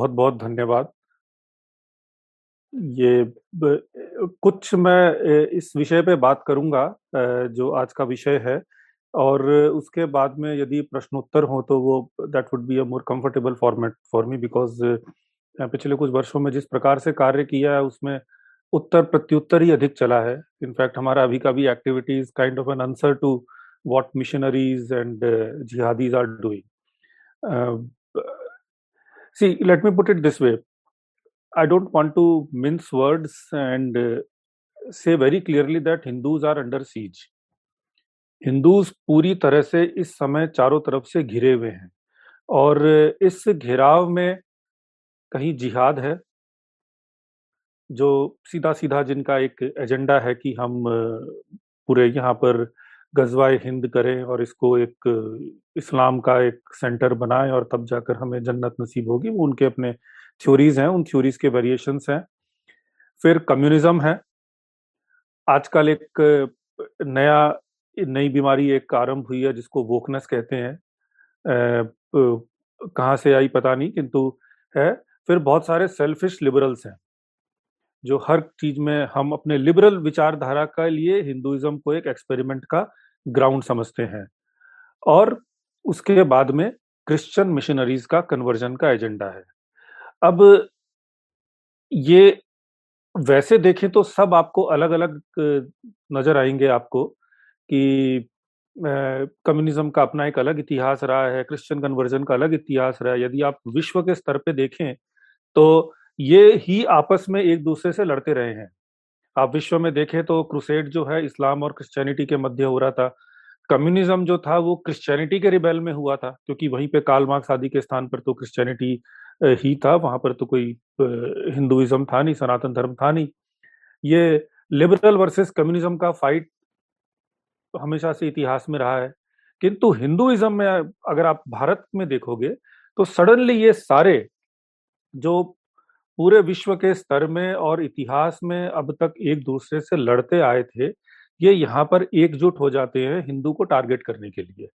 बहुत बहुत धन्यवाद। ये कुछ मैं इस विषय पे बात करूँगा जो आज का विषय है, और उसके बाद में यदि प्रश्नोत्तर हो तो वो that would be a more comfortable format for me because पिछले कुछ वर्षों में जिस प्रकार से कार्य किया है, उसमें उत्तर प्रत्युत्तर ही अधिक चला है। इनफैक्ट हमारा अभी का भी activities kind of an answer to what missionaries and jihadis are doing see let me put it this way I don't want to mince words and uh, say very clearly that Hindus are under siege. Hindus पूरी तरह से इस समय चारों तरफ़ से घिरे हुए हैं और इस घेराव में कहीं जिहाद है जो सीधा सीधा जिनका एक एजेंडा है कि हम पूरे यहाँ पर गजवाए हिंद करें और इसको एक इस्लाम का एक सेंटर बनाएँ और तब जाकर हमें जन्नत नसीब होगी। वो उनके अपने थ्योरीज हैं, उन थ्योरीज के वेरिएशंस हैं। फिर कम्युनिज्म है। आजकल एक नया, नई बीमारी एक आरंभ हुई है जिसको वोकनेस कहते हैं। कहाँ से आई पता नहीं, किंतु है। फिर बहुत सारे सेल्फिश लिबरल्स हैं। जो हर चीज़ में हम अपने लिबरल विचारधारा के लिए हिंदुइज्म को एक एक्सपेरिमेंट का ग्राउंड समझते हैं। और उसके बाद में क्रिश्चियन मिशनरीज का कन्वर्जन का एजेंडा है। अब ये वैसे देखें तो सब आपको अलग अलग नज़र आएँगे आपको कि कम्युनिज्म का अपना एक अलग इतिहास रहा है क्रिश्चियन कन्वर्जन का अलग इतिहास रहा है। यदि आप विश्व के स्तर पे देखें तो ये ही आपस में एक दूसरे से लड़ते रहे हैं। आप विश्व में देखें तो क्रुसेड जो है इस्लाम और क्रिश्चियनिटी के मध्य हो रहा था। कम्युनिज्म जो था वो क्रिश्चियनिटी के रिबेल में हुआ था, क्योंकि वहीं पे काल मार्क्स आदि के स्थान पर तो क्रिश्चियनिटी ही था, वहाँ पर तो कोई हिंदुइज्म था नहीं, सनातन धर्म था नहीं। ये लिबरल वर्सेस कम्युनिज्म का फाइट हमेशा से इतिहास में रहा है। किंतु हिंदुइज्म में अगर आप भारत में देखोगे तो सडनली ये सारे जो पूरे विश्व के स्तर में और इतिहास में अब तक एक दूसरे से लड़ते आए थे ये यहाँ पर एकजुट हो जाते हैं हिंदू को टारगेट करने के लिए।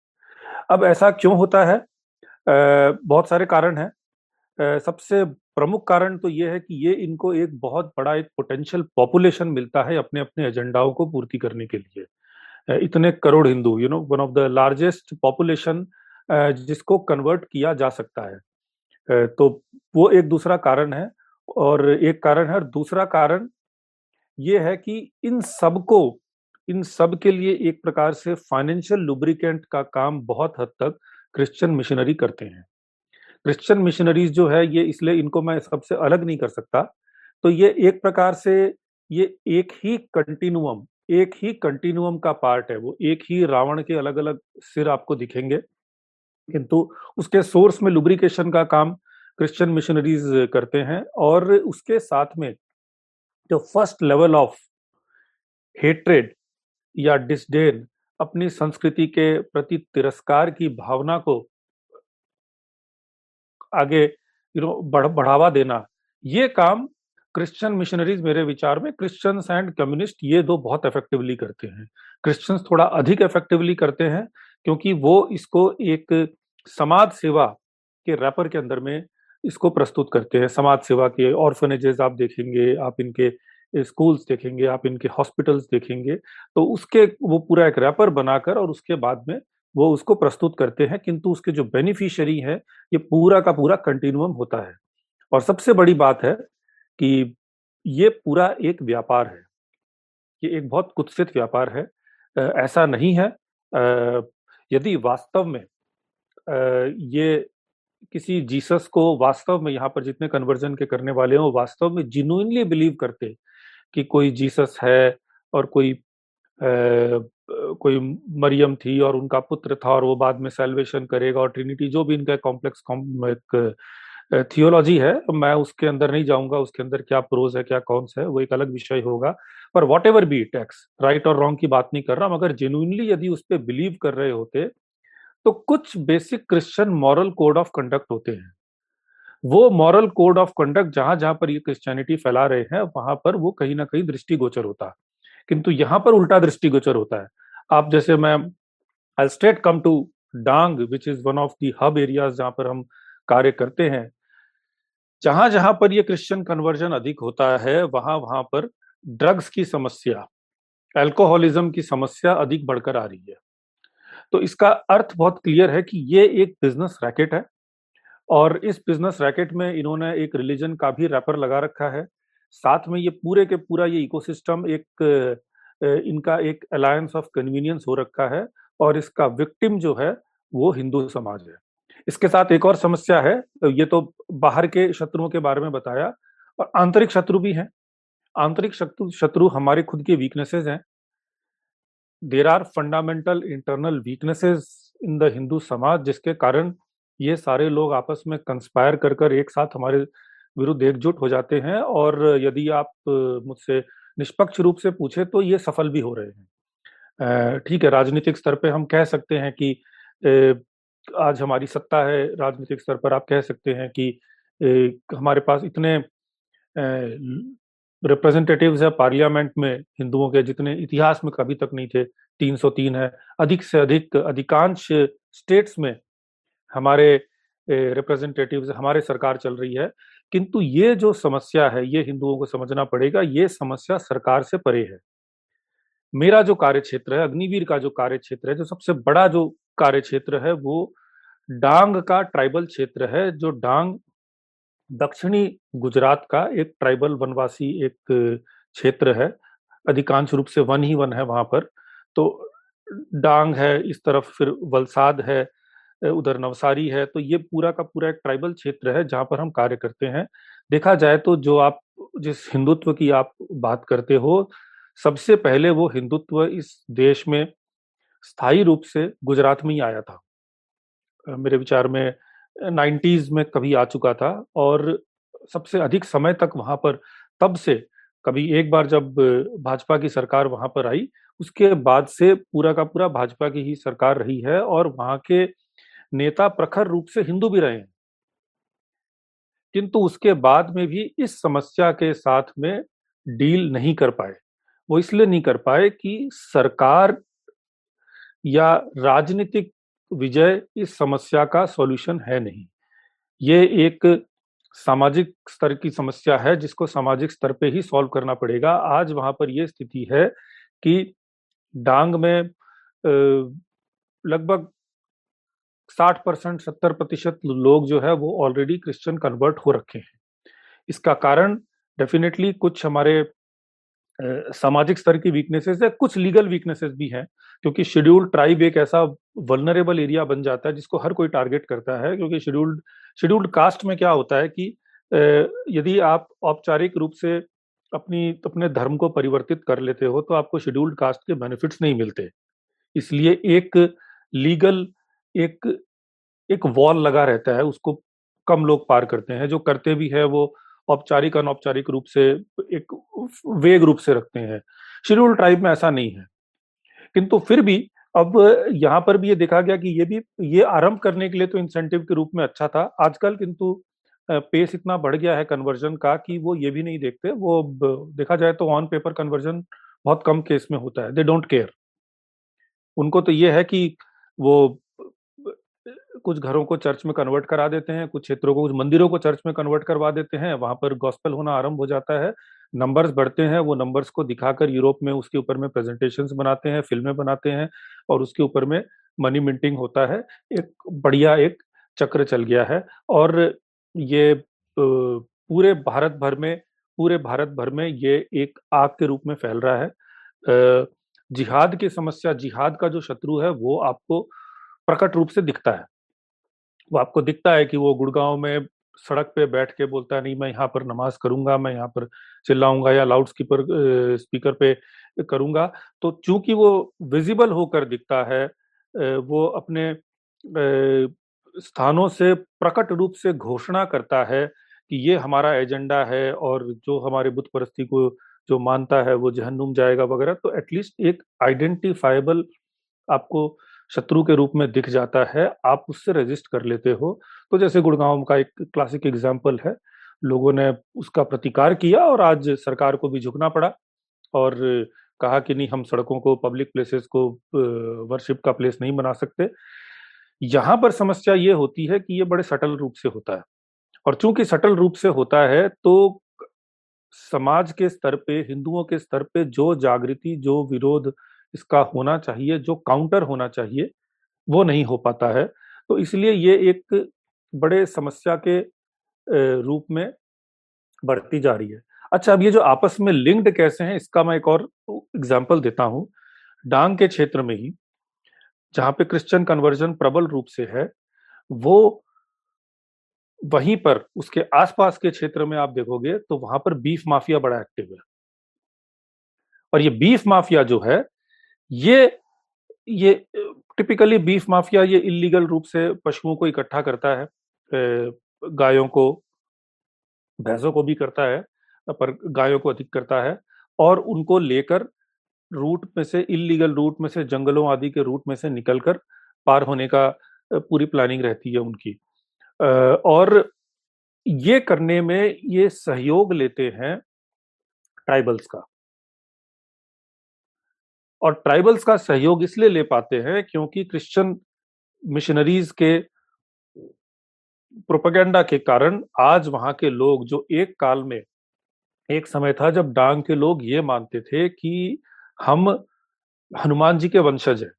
अब ऐसा क्यों होता है? आ, बहुत सारे कारण हैं। सबसे प्रमुख कारण तो ये है कि ये इनको एक बहुत बड़ा एक पोटेंशियल पॉपुलेशन मिलता है अपने अपने एजेंडाओं को पूर्ति करने के लिए। इतने crore Hindu you know one of the largest population जिसको कन्वर्ट किया जा सकता है। तो वो एक दूसरा कारण है। और एक कारण है और दूसरा कारण ये है कि इन सबको, इन सब के लिए एक प्रकार से फाइनेंशियल लुब्रिकेंट का काम बहुत हद तक क्रिश्चियन मिशनरी करते हैं। क्रिश्चियन मिशनरीज जो है ये इसलिए इनको मैं सबसे अलग नहीं कर सकता। तो ये एक प्रकार से ये एक ही कंटिन्यूम एक ही कंटिन्यूम का पार्ट है वो, एक ही रावण के अलग अलग सिर आपको दिखेंगे। किंतु उसके सोर्स में लुब्रिकेशन का काम क्रिश्चियन मिशनरीज करते हैं और उसके साथ में जो फ़र्स्ट लेवल ऑफ़ हेट्रेड या डिसडेन अपनी संस्कृति के प्रति तिरस्कार की भावना को आगे यू नो बढ़, बढ़ावा देना ये काम क्रिश्चियन मिशनरीज मेरे विचार में क्रिश्चियंस एंड कम्युनिस्ट ये दो बहुत इफेक्टिवली करते हैं। क्रिश्चियंस थोड़ा अधिक इफेक्टिवली करते हैं क्योंकि वो इसको एक समाज सेवा के रैपर के अंदर में इसको प्रस्तुत करते हैं। समाज सेवा के ऑर्फनेजेस आप देखेंगे, आप इनके स्कूल्स देखेंगे, आप इनके हॉस्पिटल्स देखेंगे तो उसके वो पूरा एक रैपर बनाकर और उसके बाद में वो उसको प्रस्तुत करते हैं, किंतु उसके जो बेनिफिशियरी है, ये पूरा का पूरा कंटिन्यूम होता है। और सबसे बड़ी बात है कि ये पूरा एक व्यापार है। ये एक बहुत कुत्सित व्यापार है। ऐसा नहीं है। यदि वास्तव में ये किसी जीसस को वास्तव में यहाँ पर जितने कन्वर्जन के करने वाले हो वास्तव में जिन्यूनली बिलीव करते कि कोई जीसस है और कोई कोई मरियम थी और उनका पुत्र था और वो बाद में सेल्वेशन करेगा और ट्रिनिटी जो भी इनका कॉम्प्लेक्स थियोलॉजी है, मैं उसके अंदर नहीं जाऊँगा, उसके अंदर क्या प्रोज है, क्या कौन सा है, वो एक अलग विषय होगा। पर whatever be tax right और रॉन्ग की बात नहीं कर रहा, मगर जेन्युइनली यदि उस पर बिलीव कर रहे होते तो कुछ basic Christian moral code of conduct होते हैं। वो मॉरल कोड ऑफ़ कंडक्ट जहाँ जहाँ पर ये क्रिश्चियनिटी फैला रहे हैं, वहाँ पर वो कहीं ना कहीं दृष्टिगोचर होता है। किंतु यहाँ पर उल्टा दृष्टिगोचर होता है। आप जैसे मैं I straight come to Dang which is one of the hub areas जहाँ पर हम कार्य करते हैं। जहाँ जहाँ पर ये क्रिश्चियन कन्वर्जन अधिक होता है, वहाँ वहाँ पर ड्रग्स की समस्या अल्कोहलिज्म की समस्या अधिक बढ़कर आ रही है। तो इसका अर्थ बहुत क्लियर है कि ये एक बिज़नेस रैकेट है और इस बिज़नेस रैकेट में इन्होंने एक रिलीजन का भी रैपर लगा रखा है। साथ में ये पूरे के पूरा ये इकोसिस्टम एक इनका एक अलायंस ऑफ़ कन्वीनियंस हो रखा है और इसका विक्टिम जो है वो हिंदू समाज है। इसके साथ एक और समस्या है, ये तो बाहर के शत्रुओं के बारे में बताया और आंतरिक शत्रु भी हैं। आंतरिक शत्रु शत्रु हमारे खुद के वीकनेसेस हैं। There are fundamental internal weaknesses in the Hindu समाज जिसके कारण ये सारे लोग आपस में कंस्पायर कर कर एक साथ हमारे विरुद्ध एकजुट हो जाते हैं और यदि आप मुझसे निष्पक्ष रूप से पूछे तो ये सफल भी हो रहे हैं। ठीक है, राजनीतिक स्तर पे हम कह सकते हैं कि आज हमारी सत्ता है, राजनीतिक स्तर पर आप कह सकते हैं कि हमारे पास इतने रिप्रेजेंटेटिव्स है पार्लियामेंट में हिंदुओं के जितने इतिहास में कभी तक नहीं थे 303 है। अधिक से अधिक, अधिकांश स्टेट्स में हमारे रिप्रेजेंटेटिव्स हमारे सरकार चल रही है। किंतु ये जो समस्या है, ये हिंदुओं को समझना पड़ेगा, ये समस्या सरकार से परे है। मेरा जो कार्य क्षेत्र है, अग्निवीर का जो कार्य क्षेत्र है, जो सबसे बड़ा जो कार्य क्षेत्र है, वो डांग का ट्राइबल क्षेत्र है, जो डांग दक्षिणी गुजरात का एक ट्राइबल वनवासी एक क्षेत्र है। अधिकांश रूप से वन ही वन है वहाँ पर। तो डांग है, इस तरफ़ फिर वलसाद है उधर नवसारी है। तो ये पूरा का पूरा एक ट्राइबल क्षेत्र है जहाँ पर हम कार्य करते हैं। देखा जाए तो जो आप, जिस हिंदुत्व की आप बात करते हो, सबसे पहले वो हिंदुत्व इस देश में स्थायी रूप से गुजरात में ही आया था। मेरे विचार में नाइन्टीज में कभी आ चुका था और सबसे अधिक समय तक वहाँ पर, तब से कभी एक बार जब भाजपा की सरकार वहाँ पर आई, उसके बाद से पूरा का पूरा भाजपा की ही सरकार रही है और वहाँ के नेता प्रखर रूप से हिंदू भी रहे हैं। किंतु उसके बाद में भी इस समस्या के साथ में डील नहीं कर पाए। वो इसलिए नहीं कर पाए कि सरकार या राजनीतिक विजय इस समस्या का सॉल्यूशन है नहीं। ये एक सामाजिक स्तर की समस्या है, जिसको सामाजिक स्तर पे ही सॉल्व करना पड़ेगा। आज वहाँ पर यह स्थिति है कि डांग में लगभग साठ परसेंट, सत्तर प्रतिशत लोग जो है वो ऑलरेडी क्रिश्चियन कन्वर्ट हो रखे हैं। इसका कारण डेफिनेटली कुछ हमारे सामाजिक स्तर की वीकनेसेस है, कुछ लीगल वीकनेसेस भी हैं। क्योंकि शेड्यूल्ड ट्राइब एक ऐसा वलनरेबल एरिया बन जाता है जिसको हर कोई टारगेट करता है, क्योंकि शेड्यूल्ड शेड्यूल्ड कास्ट में क्या होता है कि यदि आप औपचारिक रूप से अपनी, अपने धर्म को परिवर्तित कर लेते हो तो आपको शेड्यूल्ड कास्ट के बेनिफिट्स नहीं मिलते। इसलिए एक लीगल एक एक वॉल लगा रहता है, उसको कम लोग पार करते हैं, जो करते भी है वो औपचारिक, अनौपचारिक रूप से एक वेग रूप से रखते हैं। शेड्यूल ट्राइब में ऐसा नहीं है। किंतु फिर भी अब यहाँ पर भी ये देखा गया कि ये भी, ये आरंभ करने के लिए तो इंसेंटिव के रूप में अच्छा था। आजकल किंतु पेस इतना बढ़ गया है कन्वर्जन का कि वो ये भी नहीं देखते। वो देखा जाए तो ऑन पेपर कन्वर्जन बहुत कम केस में होता है। दे डोंट केयर उनको तो ये है कि वो, कुछ घरों को चर्च में कन्वर्ट करा देते हैं, कुछ क्षेत्रों को, कुछ मंदिरों को चर्च में कन्वर्ट करवा देते हैं, वहाँ पर गॉस्पेल होना आरंभ हो जाता है। नंबर्स बढ़ते हैं, वो नंबर्स को दिखाकर यूरोप में उसके ऊपर में प्रेजेंटेशंस बनाते हैं फ़िल्में बनाते हैं और उसके ऊपर में मनी मिंटिंग होता है। एक बढ़िया एक चक्र चल गया है और ये पूरे भारत भर में, पूरे भारत भर में ये एक आग के रूप में फैल रहा है। जिहाद की समस्या, जिहाद का जो शत्रु है, वो आपको प्रकट रूप से दिखता है। वो आपको दिखता है कि वो गुड़गांव में सड़क पे बैठ के बोलता है, नहीं, मैं यहाँ पर नमाज़ करूँगा, मैं यहाँ पर चिल्लाऊँगा या लाउड स्पीकर स्पीकर पे करूँगा। तो चूँकि वो विजिबल होकर दिखता है वो अपने स्थानों से प्रकट रूप से घोषणा करता है कि ये हमारा एजेंडा है और जो हमारे बुद्ध परस्ती को जो मानता है वो जहन्नुम जाएगा वगैरह तो एटलीस्ट एक आइडेंटिफाइबल आपको शत्रु के रूप में दिख जाता है, आप उससे रजिस्ट कर लेते हो। तो जैसे गुड़गांव का एक क्लासिक एग्ज़ाम्पल है, लोगों ने उसका प्रतिकार किया और आज सरकार को भी झुकना पड़ा और कहा कि नहीं, हम सड़कों को पब्लिक प्लेसेस को वर्शिप का प्लेस नहीं बना सकते। यहाँ पर समस्या ये होती है कि ये बड़े सटल रूप से होता है और चूँकि सटल रूप से होता है तो समाज के स्तर पे, हिंदुओं के स्तर पे जो जागृति, जो विरोध इसका होना चाहिए, जो काउंटर होना चाहिए, वो नहीं हो पाता है। तो इसलिए ये एक बड़े समस्या के रूप में बढ़ती जा रही है। अच्छा अब ये जो आपस में लिंक्ड कैसे हैं, इसका मैं एक और एग्ज़ाम्पल देता हूँ। डांग के क्षेत्र में ही, जहाँ पे क्रिश्चियन कन्वर्जन प्रबल रूप से है, वो वहीं पर, उसके आसपास के क्षेत्र में आप देखोगे तो वहाँ पर बीफ माफिया बड़ा एक्टिव है। और ये बीफ माफिया जो है ये ये टिपिकली बीफ माफिया ये इलीगल रूप से पशुओं को इकट्ठा करता है गायों को, भैंसों को भी करता है, पर गायों को अधिक करता है, और उनको लेकर रूट में से इलीगल रूट में से, जंगलों आदि के रूट में से निकलकर पार होने का पूरी प्लानिंग रहती है उनकी। और ये करने में ये सहयोग लेते हैं ट्राइबल्स का। और ट्राइबल्स का सहयोग इसलिए ले पाते हैं क्योंकि क्रिश्चियन मिशनरीज के प्रोपेगेंडा के कारण आज वहाँ के लोग जो एक काल में, एक समय था जब डांग के लोग ये मानते थे कि हम हनुमान जी के वंशज हैं।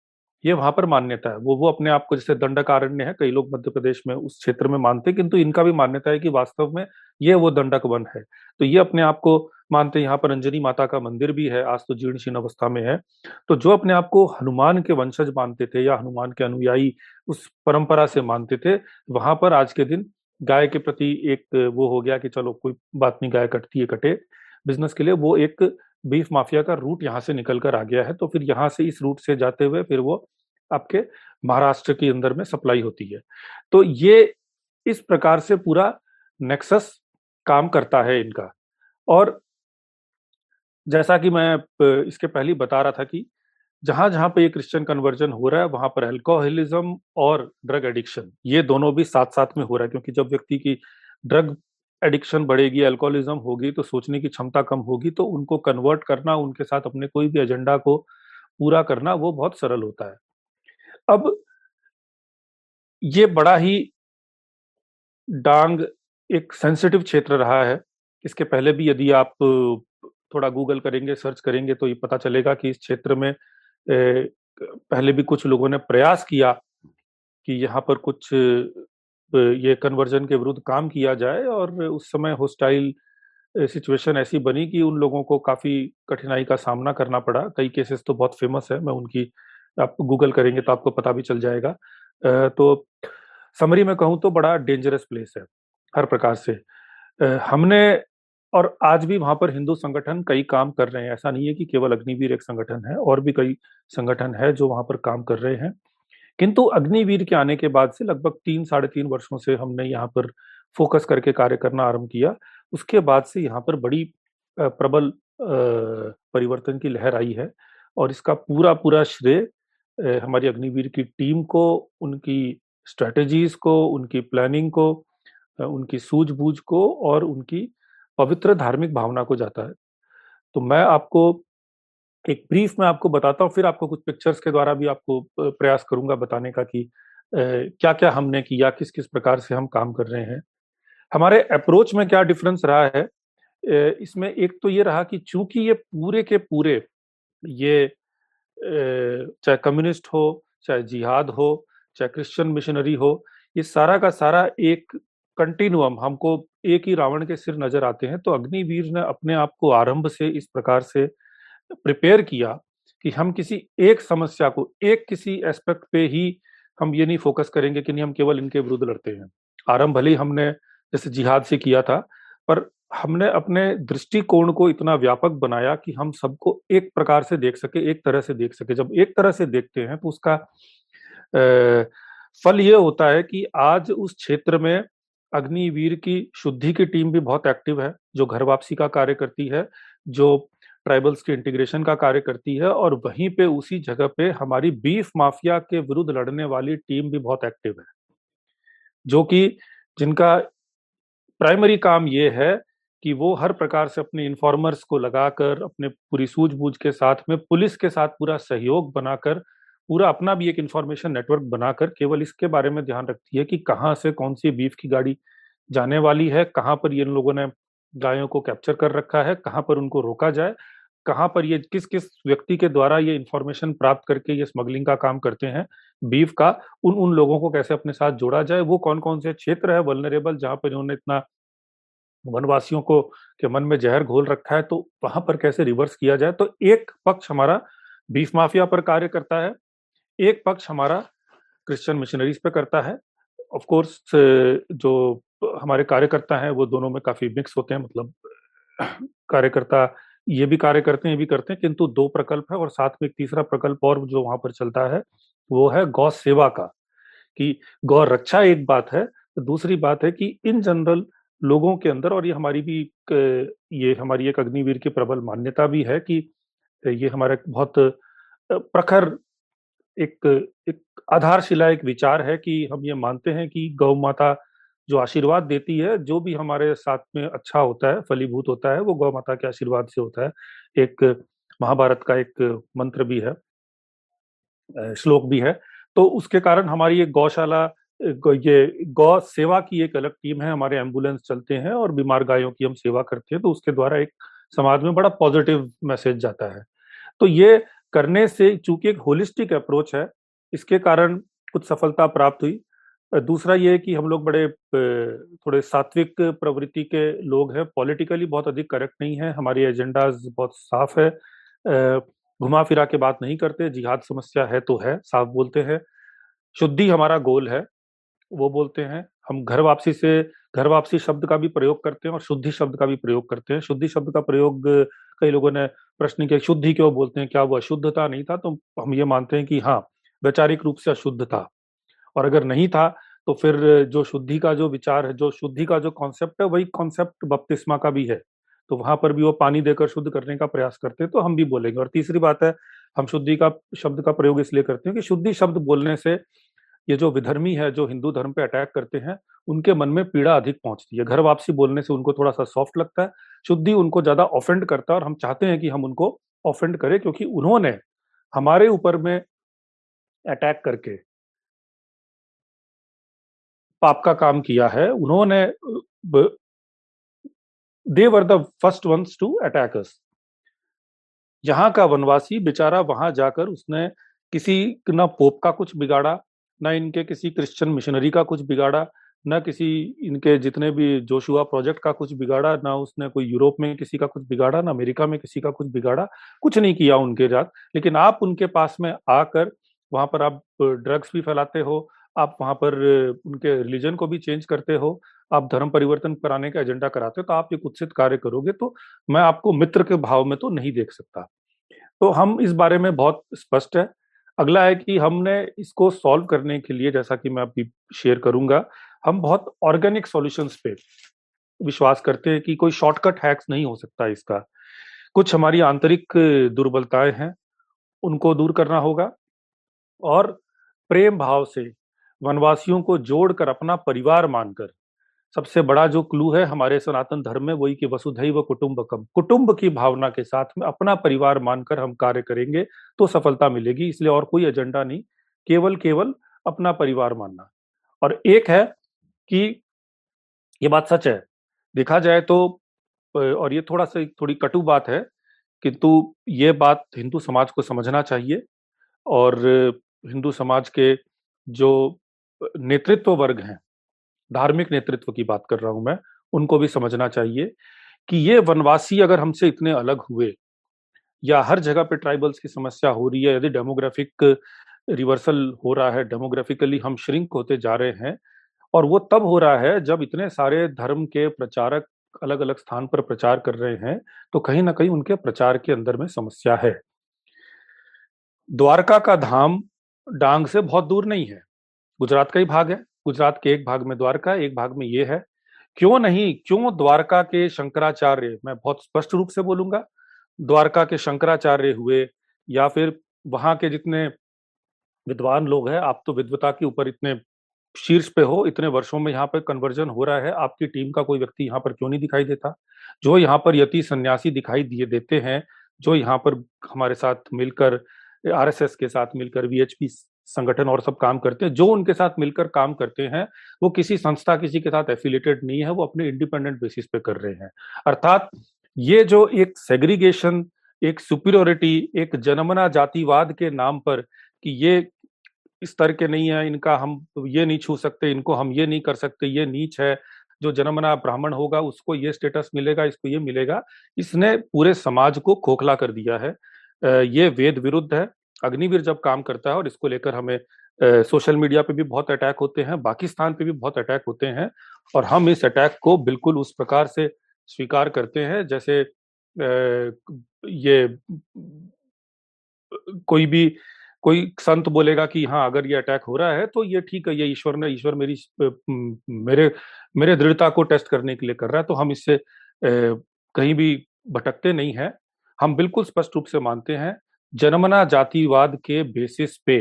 ये वहाँ पर मान्यता है। वो वो अपने आप को जैसे दंडकारण्य है, कई लोग मध्य प्रदेश में उस क्षेत्र में मानते हैं, किंतु इनका भी मान्यता है कि वास्तव में ये वो दंडक वन है। तो ये अपने आप को मानते यहाँ पर अंजनी माता का मंदिर भी है, आज तो जीर्ण शीर्ण अवस्था में है। तो जो अपने आप को हनुमान के वंशज मानते थे या हनुमान के अनुयायी उस परंपरा से मानते थे, वहाँ पर आज के दिन गाय के प्रति एक वो हो गया कि चलो कोई बात नहीं, गाय कटती है, कटे। बिज़नेस के लिए वो एक बीफ माफिया का रूट यहाँ से निकल कर आ गया है तो फिर यहाँ से इस रूट से जाते हुए फिर वो आपके महाराष्ट्र के अंदर में सप्लाई होती है। तो ये इस प्रकार से पूरा नेक्सस काम करता है इनका। और जैसा कि मैं इसके पहले बता रहा था कि जहाँ जहाँ पे ये क्रिश्चियन कन्वर्जन हो रहा है, वहाँ पर अल्कोहलिज्म और ड्रग एडिक्शन ये दोनों भी साथ साथ में हो रहा है, क्योंकि जब व्यक्ति की ड्रग एडिक्शन बढ़ेगी अल्कोहलिज्म होगी तो सोचने की क्षमता कम होगी तो उनको कन्वर्ट करना, उनके साथ अपने कोई भी एजेंडा को पूरा करना, वो बहुत सरल होता है। अब ये बड़ा ही डांग एक सेंसिटिव क्षेत्र रहा है। इसके पहले भी यदि आप थोड़ा गूगल करेंगे सर्च करेंगे तो ये पता चलेगा कि इस क्षेत्र में ए, पहले भी कुछ लोगों ने प्रयास किया कि यहाँ पर कुछ ये कन्वर्जन के विरुद्ध काम किया जाए और उस समय होस्टाइल सिचुएशन ऐसी बनी कि उन लोगों को काफ़ी कठिनाई का सामना करना पड़ा। कई केसेस तो बहुत फ़ेमस है मैं उनकी आप गूगल करेंगे तो आपको पता भी चल जाएगा। तो समरी में कहूँ तो बड़ा डेंजरस प्लेस है हर प्रकार से। हमने और आज भी वहाँ पर हिंदू संगठन कई काम कर रहे हैं। ऐसा नहीं है कि केवल अग्निवीर एक संगठन है, और भी कई संगठन है जो वहाँ पर काम कर रहे हैं। किंतु अग्निवीर के आने के बाद से लगभग तीन, साढ़े तीन वर्षों से हमने यहाँ पर फोकस करके कार्य करना आरंभ किया। उसके बाद से यहाँ पर बड़ी प्रबल परिवर्तन की लहर आई है और इसका पूरा पूरा श्रेय हमारी अग्निवीर की टीम को, उनकी स्ट्रेटजीज को, उनकी प्लानिंग को उनकी सूझबूझ को और उनकी पवित्र धार्मिक भावना को जाता है। तो मैं आपको एक ब्रीफ में आपको बताता हूँ, फिर आपको कुछ पिक्चर्स के द्वारा भी आपको प्रयास करूँगा बताने का कि क्या क्या हमने किया किस किस प्रकार से हम काम कर रहे हैं। हमारे अप्रोच में क्या डिफरेंस रहा है इसमें एक तो ये रहा कि चूँकि ये पूरे के पूरे ये चाहे कम्युनिस्ट हो, चाहे जिहाद हो, चाहे क्रिश्चियन मिशनरी हो, ये सारा का सारा एक कंटिन्यूअम हमको एक ही रावण के सिर नज़र आते हैं तो अग्निवीर ने अपने आप को आरंभ से इस प्रकार से प्रिपेयर किया कि हम किसी एक समस्या को, एक किसी एस्पेक्ट पे ही हम ये नहीं फोकस करेंगे कि नहीं, हम केवल इनके विरुद्ध लड़ते हैं। आरंभ भले ही हमने जैसे जिहाद से किया था, पर हमने अपने दृष्टिकोण को इतना व्यापक बनाया कि हम सबको एक प्रकार से देख सके, एक तरह से देख सके। जब एक तरह से देखते हैं तो उसका फल ये होता है कि आज उस क्षेत्र में अग्निवीर की शुद्धि की टीम भी बहुत एक्टिव है, जो घर वापसी का कार्य करती है, जो ट्राइबल्स के इंटीग्रेशन का कार्य करती है, और वहीं पे उसी जगह पे हमारी बीफ माफिया के विरुद्ध लड़ने वाली टीम भी बहुत एक्टिव है। जो कि जिनका प्राइमरी काम ये है कि वो हर प्रकार से अपने इन्फॉर्मर्स को लगाकर, अपने पूरी सूझबूझ के साथ में पुलिस के साथ पूरा सहयोग बनाकर पूरा अपना भी एक इंफॉर्मेशन नेटवर्क बनाकर केवल इसके बारे में ध्यान रखती है कि कहाँ से कौन सी बीफ की गाड़ी जाने वाली है, कहाँ पर ये इन लोगों ने गायों को कैप्चर कर रखा है, कहाँ पर उनको रोका जाए, कहाँ पर ये किस किस व्यक्ति के द्वारा ये इंफॉर्मेशन प्राप्त करके ये स्मगलिंग का काम करते हैं बीफ का, उन उन लोगों को कैसे अपने साथ जोड़ा जाए, वो कौन कौन से क्षेत्र है वलनरेबल जहाँ पर इन्होंने इतना वनवासियों को के मन में जहर घोल रखा है तो वहाँ पर कैसे रिवर्स किया जाए? तो एक पक्ष हमारा बीफ माफिया पर कार्य करता है एक पक्ष हमारा क्रिश्चियन मिशनरीज पे करता है। ऑफ़ कोर्स जो हमारे कार्यकर्ता हैं, वो दोनों में काफ़ी मिक्स होते हैं मतलब कार्यकर्ता ये भी कार्य करते हैं, ये भी करते हैं, किंतु दो प्रकल्प है और साथ में एक तीसरा प्रकल्प और जो वहाँ पर चलता है, वो है गौ सेवा का। कि गौ रक्षा एक बात है तो दूसरी बात है कि इन जनरल लोगों के अंदर, और ये हमारी भी ये हमारी एक अग्निवीर की प्रबल मान्यता भी है कि ये हमारा बहुत प्रखर एक एक आधारशिला, एक विचार है कि हम ये मानते हैं कि गौ माता जो आशीर्वाद देती है, जो भी हमारे साथ में अच्छा होता है, फलीभूत होता है, वो गौ माता के आशीर्वाद से होता है। एक महाभारत का एक मंत्र भी है श्लोक भी है। तो उसके कारण हमारी एक गौशाला ये गौ सेवा की एक अलग टीम है, हमारे एंबुलेंस चलते हैं और बीमार गायों की हम सेवा करते हैं तो उसके द्वारा एक समाज में बड़ा पॉजिटिव मैसेज जाता है। तो ये करने से चूँकि एक होलिस्टिक अप्रोच है, इसके कारण कुछ सफलता प्राप्त हुई। दूसरा ये है कि हम लोग बड़े थोड़े सात्विक प्रवृत्ति के लोग हैं पॉलिटिकली बहुत अधिक करेक्ट नहीं है, हमारी एजेंडाज बहुत साफ़ है। घुमा फिरा के बात नहीं करते, जिहाद समस्या है तो है, साफ़ बोलते हैं। शुद्धि हमारा गोल है, वो बोलते हैं। हम घर वापसी से घर वापसी शब्द का भी प्रयोग करते हैं और शुद्धि शब्द का भी प्रयोग करते हैं। शुद्धि शब्द का प्रयोग, कई लोगों ने प्रश्न किया, शुद्धि क्यों बोलते हैं? क्या वो अशुद्धता नहीं था? तो हम ये मानते हैं कि हाँ वैचारिक रूप से अशुद्ध था। और अगर नहीं था तो फिर जो शुद्धि का जो विचार है, जो शुद्धि का जो कॉन्सेप्ट है, वही कॉन्सेप्ट बपतिस्मा का भी है। तो वहाँ पर भी वो पानी देकर शुद्ध करने का प्रयास करते हैं तो हम भी बोलेंगे। और तीसरी बात है, हम शुद्धि का शब्द का प्रयोग इसलिए करते हैं कि शुद्धि शब्द बोलने से ये जो विधर्मी है, जो हिंदू धर्म पे अटैक करते हैं, उनके मन में पीड़ा अधिक पहुँचती है। घर वापसी बोलने से उनको थोड़ा सा सॉफ्ट लगता है, शुद्धि उनको ज़्यादा ऑफेंड करता है और हम चाहते हैं कि हम उनको ऑफेंड करें क्योंकि उन्होंने हमारे ऊपर में अटैक करके पाप का काम किया है। उन्होंने they were the first ones to attack us. यहाँ का वनवासी बेचारा वहाँ जाकर उसने किसी न पोप का कुछ बिगाड़ा न इनके किसी क्रिश्चियन मिशनरी का कुछ बिगाड़ा, न किसी इनके जितने भी जोशुआ प्रोजेक्ट का कुछ बिगाड़ा, ना उसने कोई यूरोप में किसी का कुछ बिगाड़ा, ना अमेरिका में किसी का कुछ बिगाड़ा, कुछ नहीं किया उनके साथ। लेकिन आप उनके पास में आकर, वहाँ पर आप ड्रग्स भी फैलाते हो, आप वहाँ पर उनके रिलीजन को भी चेंज करते हो, आप धर्म परिवर्तन कराने का एजेंडा कराते हो तो आप ये कुत्सित कार्य करोगे तो मैं आपको मित्र के भाव में तो नहीं देख सकता। तो हम इस बारे में बहुत स्पष्ट है। अगला है कि हमने इसको सॉल्व करने के लिए, जैसा कि मैं अभी शेयर करूँगा, हम बहुत ऑर्गेनिक सॉल्यूशंस पे विश्वास करते हैं कि कोई शॉर्टकट हैक्स नहीं हो सकता इसका। कुछ हमारी आंतरिक दुर्बलताएँ हैं, उनको दूर करना होगा और प्रेम भाव से वनवासियों को जोड़कर अपना परिवार मानकर सबसे बड़ा जो क्लू है हमारे सनातन धर्म में, वही कि वसुधैव कुटुंबकम। कुटुंब की भावना के साथ में अपना परिवार मानकर हम कार्य करेंगे तो सफलता मिलेगी, इसलिए और कोई एजेंडा नहीं। केवल केवल अपना परिवार मानना। और एक है कि ये बात सच है। देखा जाए तो और ये थोड़ा सा, थोड़ी कटु बात है, किंतु ये बात हिंदू समाज को समझना चाहिए और हिंदू समाज के जो नेतृत्व वर्ग हैं धार्मिक नेतृत्व की बात कर रहा हूँ मैं, उनको भी समझना चाहिए कि ये वनवासी अगर हमसे इतने अलग हुए या हर जगह पे ट्राइबल्स की समस्या हो रही है, यदि डेमोग्राफिक रिवर्सल हो रहा है डेमोग्राफिकली हम श्रिंक होते जा रहे हैं और वो तब हो रहा है जब इतने सारे धर्म के प्रचारक अलग अलग स्थान पर प्रचार कर रहे हैं तो कहीं ना कहीं उनके प्रचार के अंदर में समस्या है। द्वारका का धाम डांग से बहुत दूर नहीं है, गुजरात का ही भाग है। गुजरात के एक भाग में द्वारका, एक भाग में ये है, क्यों नहीं, क्यों द्वारका के शंकराचार्य मैं बहुत स्पष्ट रूप से बोलूँगा, द्वारका के शंकराचार्य हुए या फिर वहाँ के जितने विद्वान लोग हैं, आप तो विद्वता के ऊपर इतने शीर्ष पे हो, इतने वर्षों में यहाँ पर कन्वर्जन हो रहा है, आपकी टीम का कोई व्यक्ति यहाँ पर क्यों नहीं दिखाई देता? जो यहाँ पर यति सन्यासी दिखाई दिए देते हैं, जो यहाँ पर हमारे साथ मिलकर, आरएसएस के साथ मिलकर वीएचपी संगठन और सब काम करते हैं, जो उनके साथ मिलकर काम करते हैं, वो किसी संस्था, किसी के साथ एफिलेटेड नहीं है, वो अपने इंडिपेंडेंट बेसिस पे कर रहे हैं। अर्थात ये जो एक सेग्रीगेशन एक सुपीरियोरिटी एक जनमना जातिवाद के नाम पर कि ये इस तरह के नहीं है, इनका हम ये नहीं छू सकते, इनको हम ये नहीं कर सकते, ये नीच है, जो जन्मना ब्राह्मण होगा, उसको ये स्टेटस मिलेगा, इसको ये मिलेगा, इसने पूरे समाज को खोखला कर दिया है। ये वेद विरुद्ध है अग्निवीर जब काम करता है और इसको लेकर हमें सोशल मीडिया पे भी बहुत अटैक होते हैं, पाकिस्तान पे भी बहुत अटैक होते हैं और हम इस अटैक को बिल्कुल उस प्रकार से स्वीकार करते हैं जैसे ये, कोई भी, कोई संत बोलेगा कि हाँ अगर ये अटैक हो रहा है तो ये ठीक है, ये ईश्वर ने, ईश्वर मेरी मेरे मेरे दृढ़ता को टेस्ट करने के लिए कर रहा है तो हम इससे कहीं भी भटकते नहीं है। हम बिल्कुल स्पष्ट रूप से मानते हैं जन्मना जातिवाद के बेसिस पे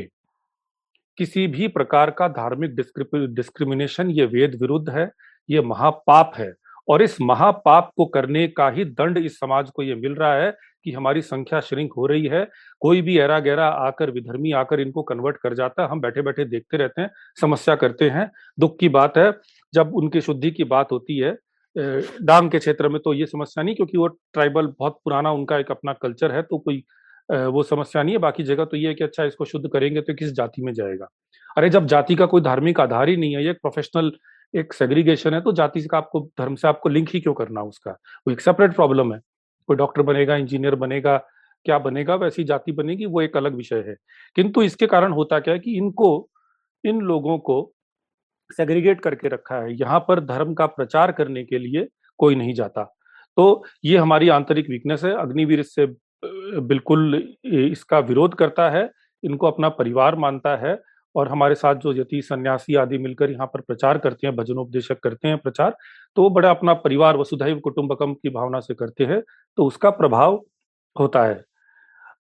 किसी भी प्रकार का धार्मिक डिस्क्रिमिनेशन ये वेद विरुद्ध है, ये महापाप है। और इस महापाप को करने का ही दंड इस समाज को ये मिल रहा है कि हमारी संख्या श्रिंक हो रही है। कोई भी एरा गहरा आकर, विधर्मी आकर इनको कन्वर्ट कर जाता है, हम बैठे बैठे देखते रहते हैं, समस्या करते हैं। दुख की बात है, जब उनकी शुद्धि की बात होती है डांग के क्षेत्र में तो ये समस्या नहीं, क्योंकि वो ट्राइबल बहुत पुराना उनका एक अपना कल्चर है तो कोई वो समस्या नहीं है। बाकी जगह तो ये है कि अच्छा इसको शुद्ध करेंगे तो किस जाति में जाएगा। अरे, जब जाति का कोई धार्मिक आधार ही नहीं है, ये प्रोफेशनल एक सेग्रीगेशन है तो जाति का आपको, धर्म से आपको लिंक ही क्यों करना उसका? वो एक सेपरेट प्रॉब्लम है। कोई डॉक्टर बनेगा इंजीनियर बनेगा, क्या बनेगा, वैसी जाति बनेगी, वो एक अलग विषय है। किंतु इसके कारण होता क्या है कि इनको, इन लोगों को सेग्रीगेट करके रखा है। यहाँ पर धर्म का प्रचार करने के लिए कोई नहीं जाता। तो ये हमारी आंतरिक वीकनेस है। अग्निवीर इससे बिल्कुल इसका विरोध करता है, इनको अपना परिवार मानता है और हमारे साथ जो यति सन्यासी आदि मिलकर यहाँ पर प्रचार करते हैं, भजनोपदेशक करते हैं प्रचार तो वो बड़ा अपना परिवार वसुधैव कुटुंबकम की भावना से करते हैं तो उसका प्रभाव होता है।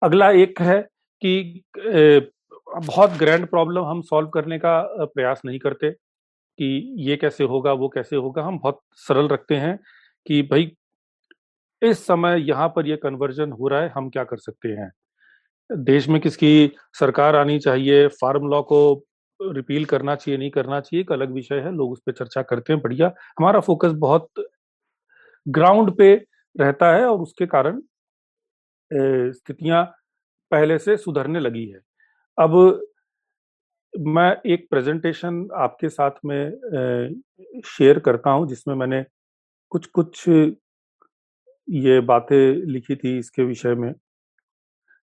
अगला एक है कि बहुत ग्रैंड प्रॉब्लम हम सॉल्व करने का प्रयास नहीं करते कि ये कैसे होगा, वो कैसे होगा, हम बहुत सरल रखते हैं कि भाई इस समय यहाँ पर यह कन्वर्जन हो रहा है, हम क्या कर सकते हैं? देश में किसकी सरकार आनी चाहिए? फार्म लॉ को रिपील करना चाहिए, नहीं करना चाहिए, एक अलग विषय है, लोग उस पर चर्चा करते हैं, बढ़िया। हमारा फोकस बहुत ग्राउंड पे रहता है और उसके कारण स्थितियाँ पहले से सुधरने लगी है। अब मैं एक प्रेजेंटेशन आपके साथ में शेयर करता हूँ, जिसमें मैंने कुछ कुछ ये बातें लिखी थी इसके विषय में।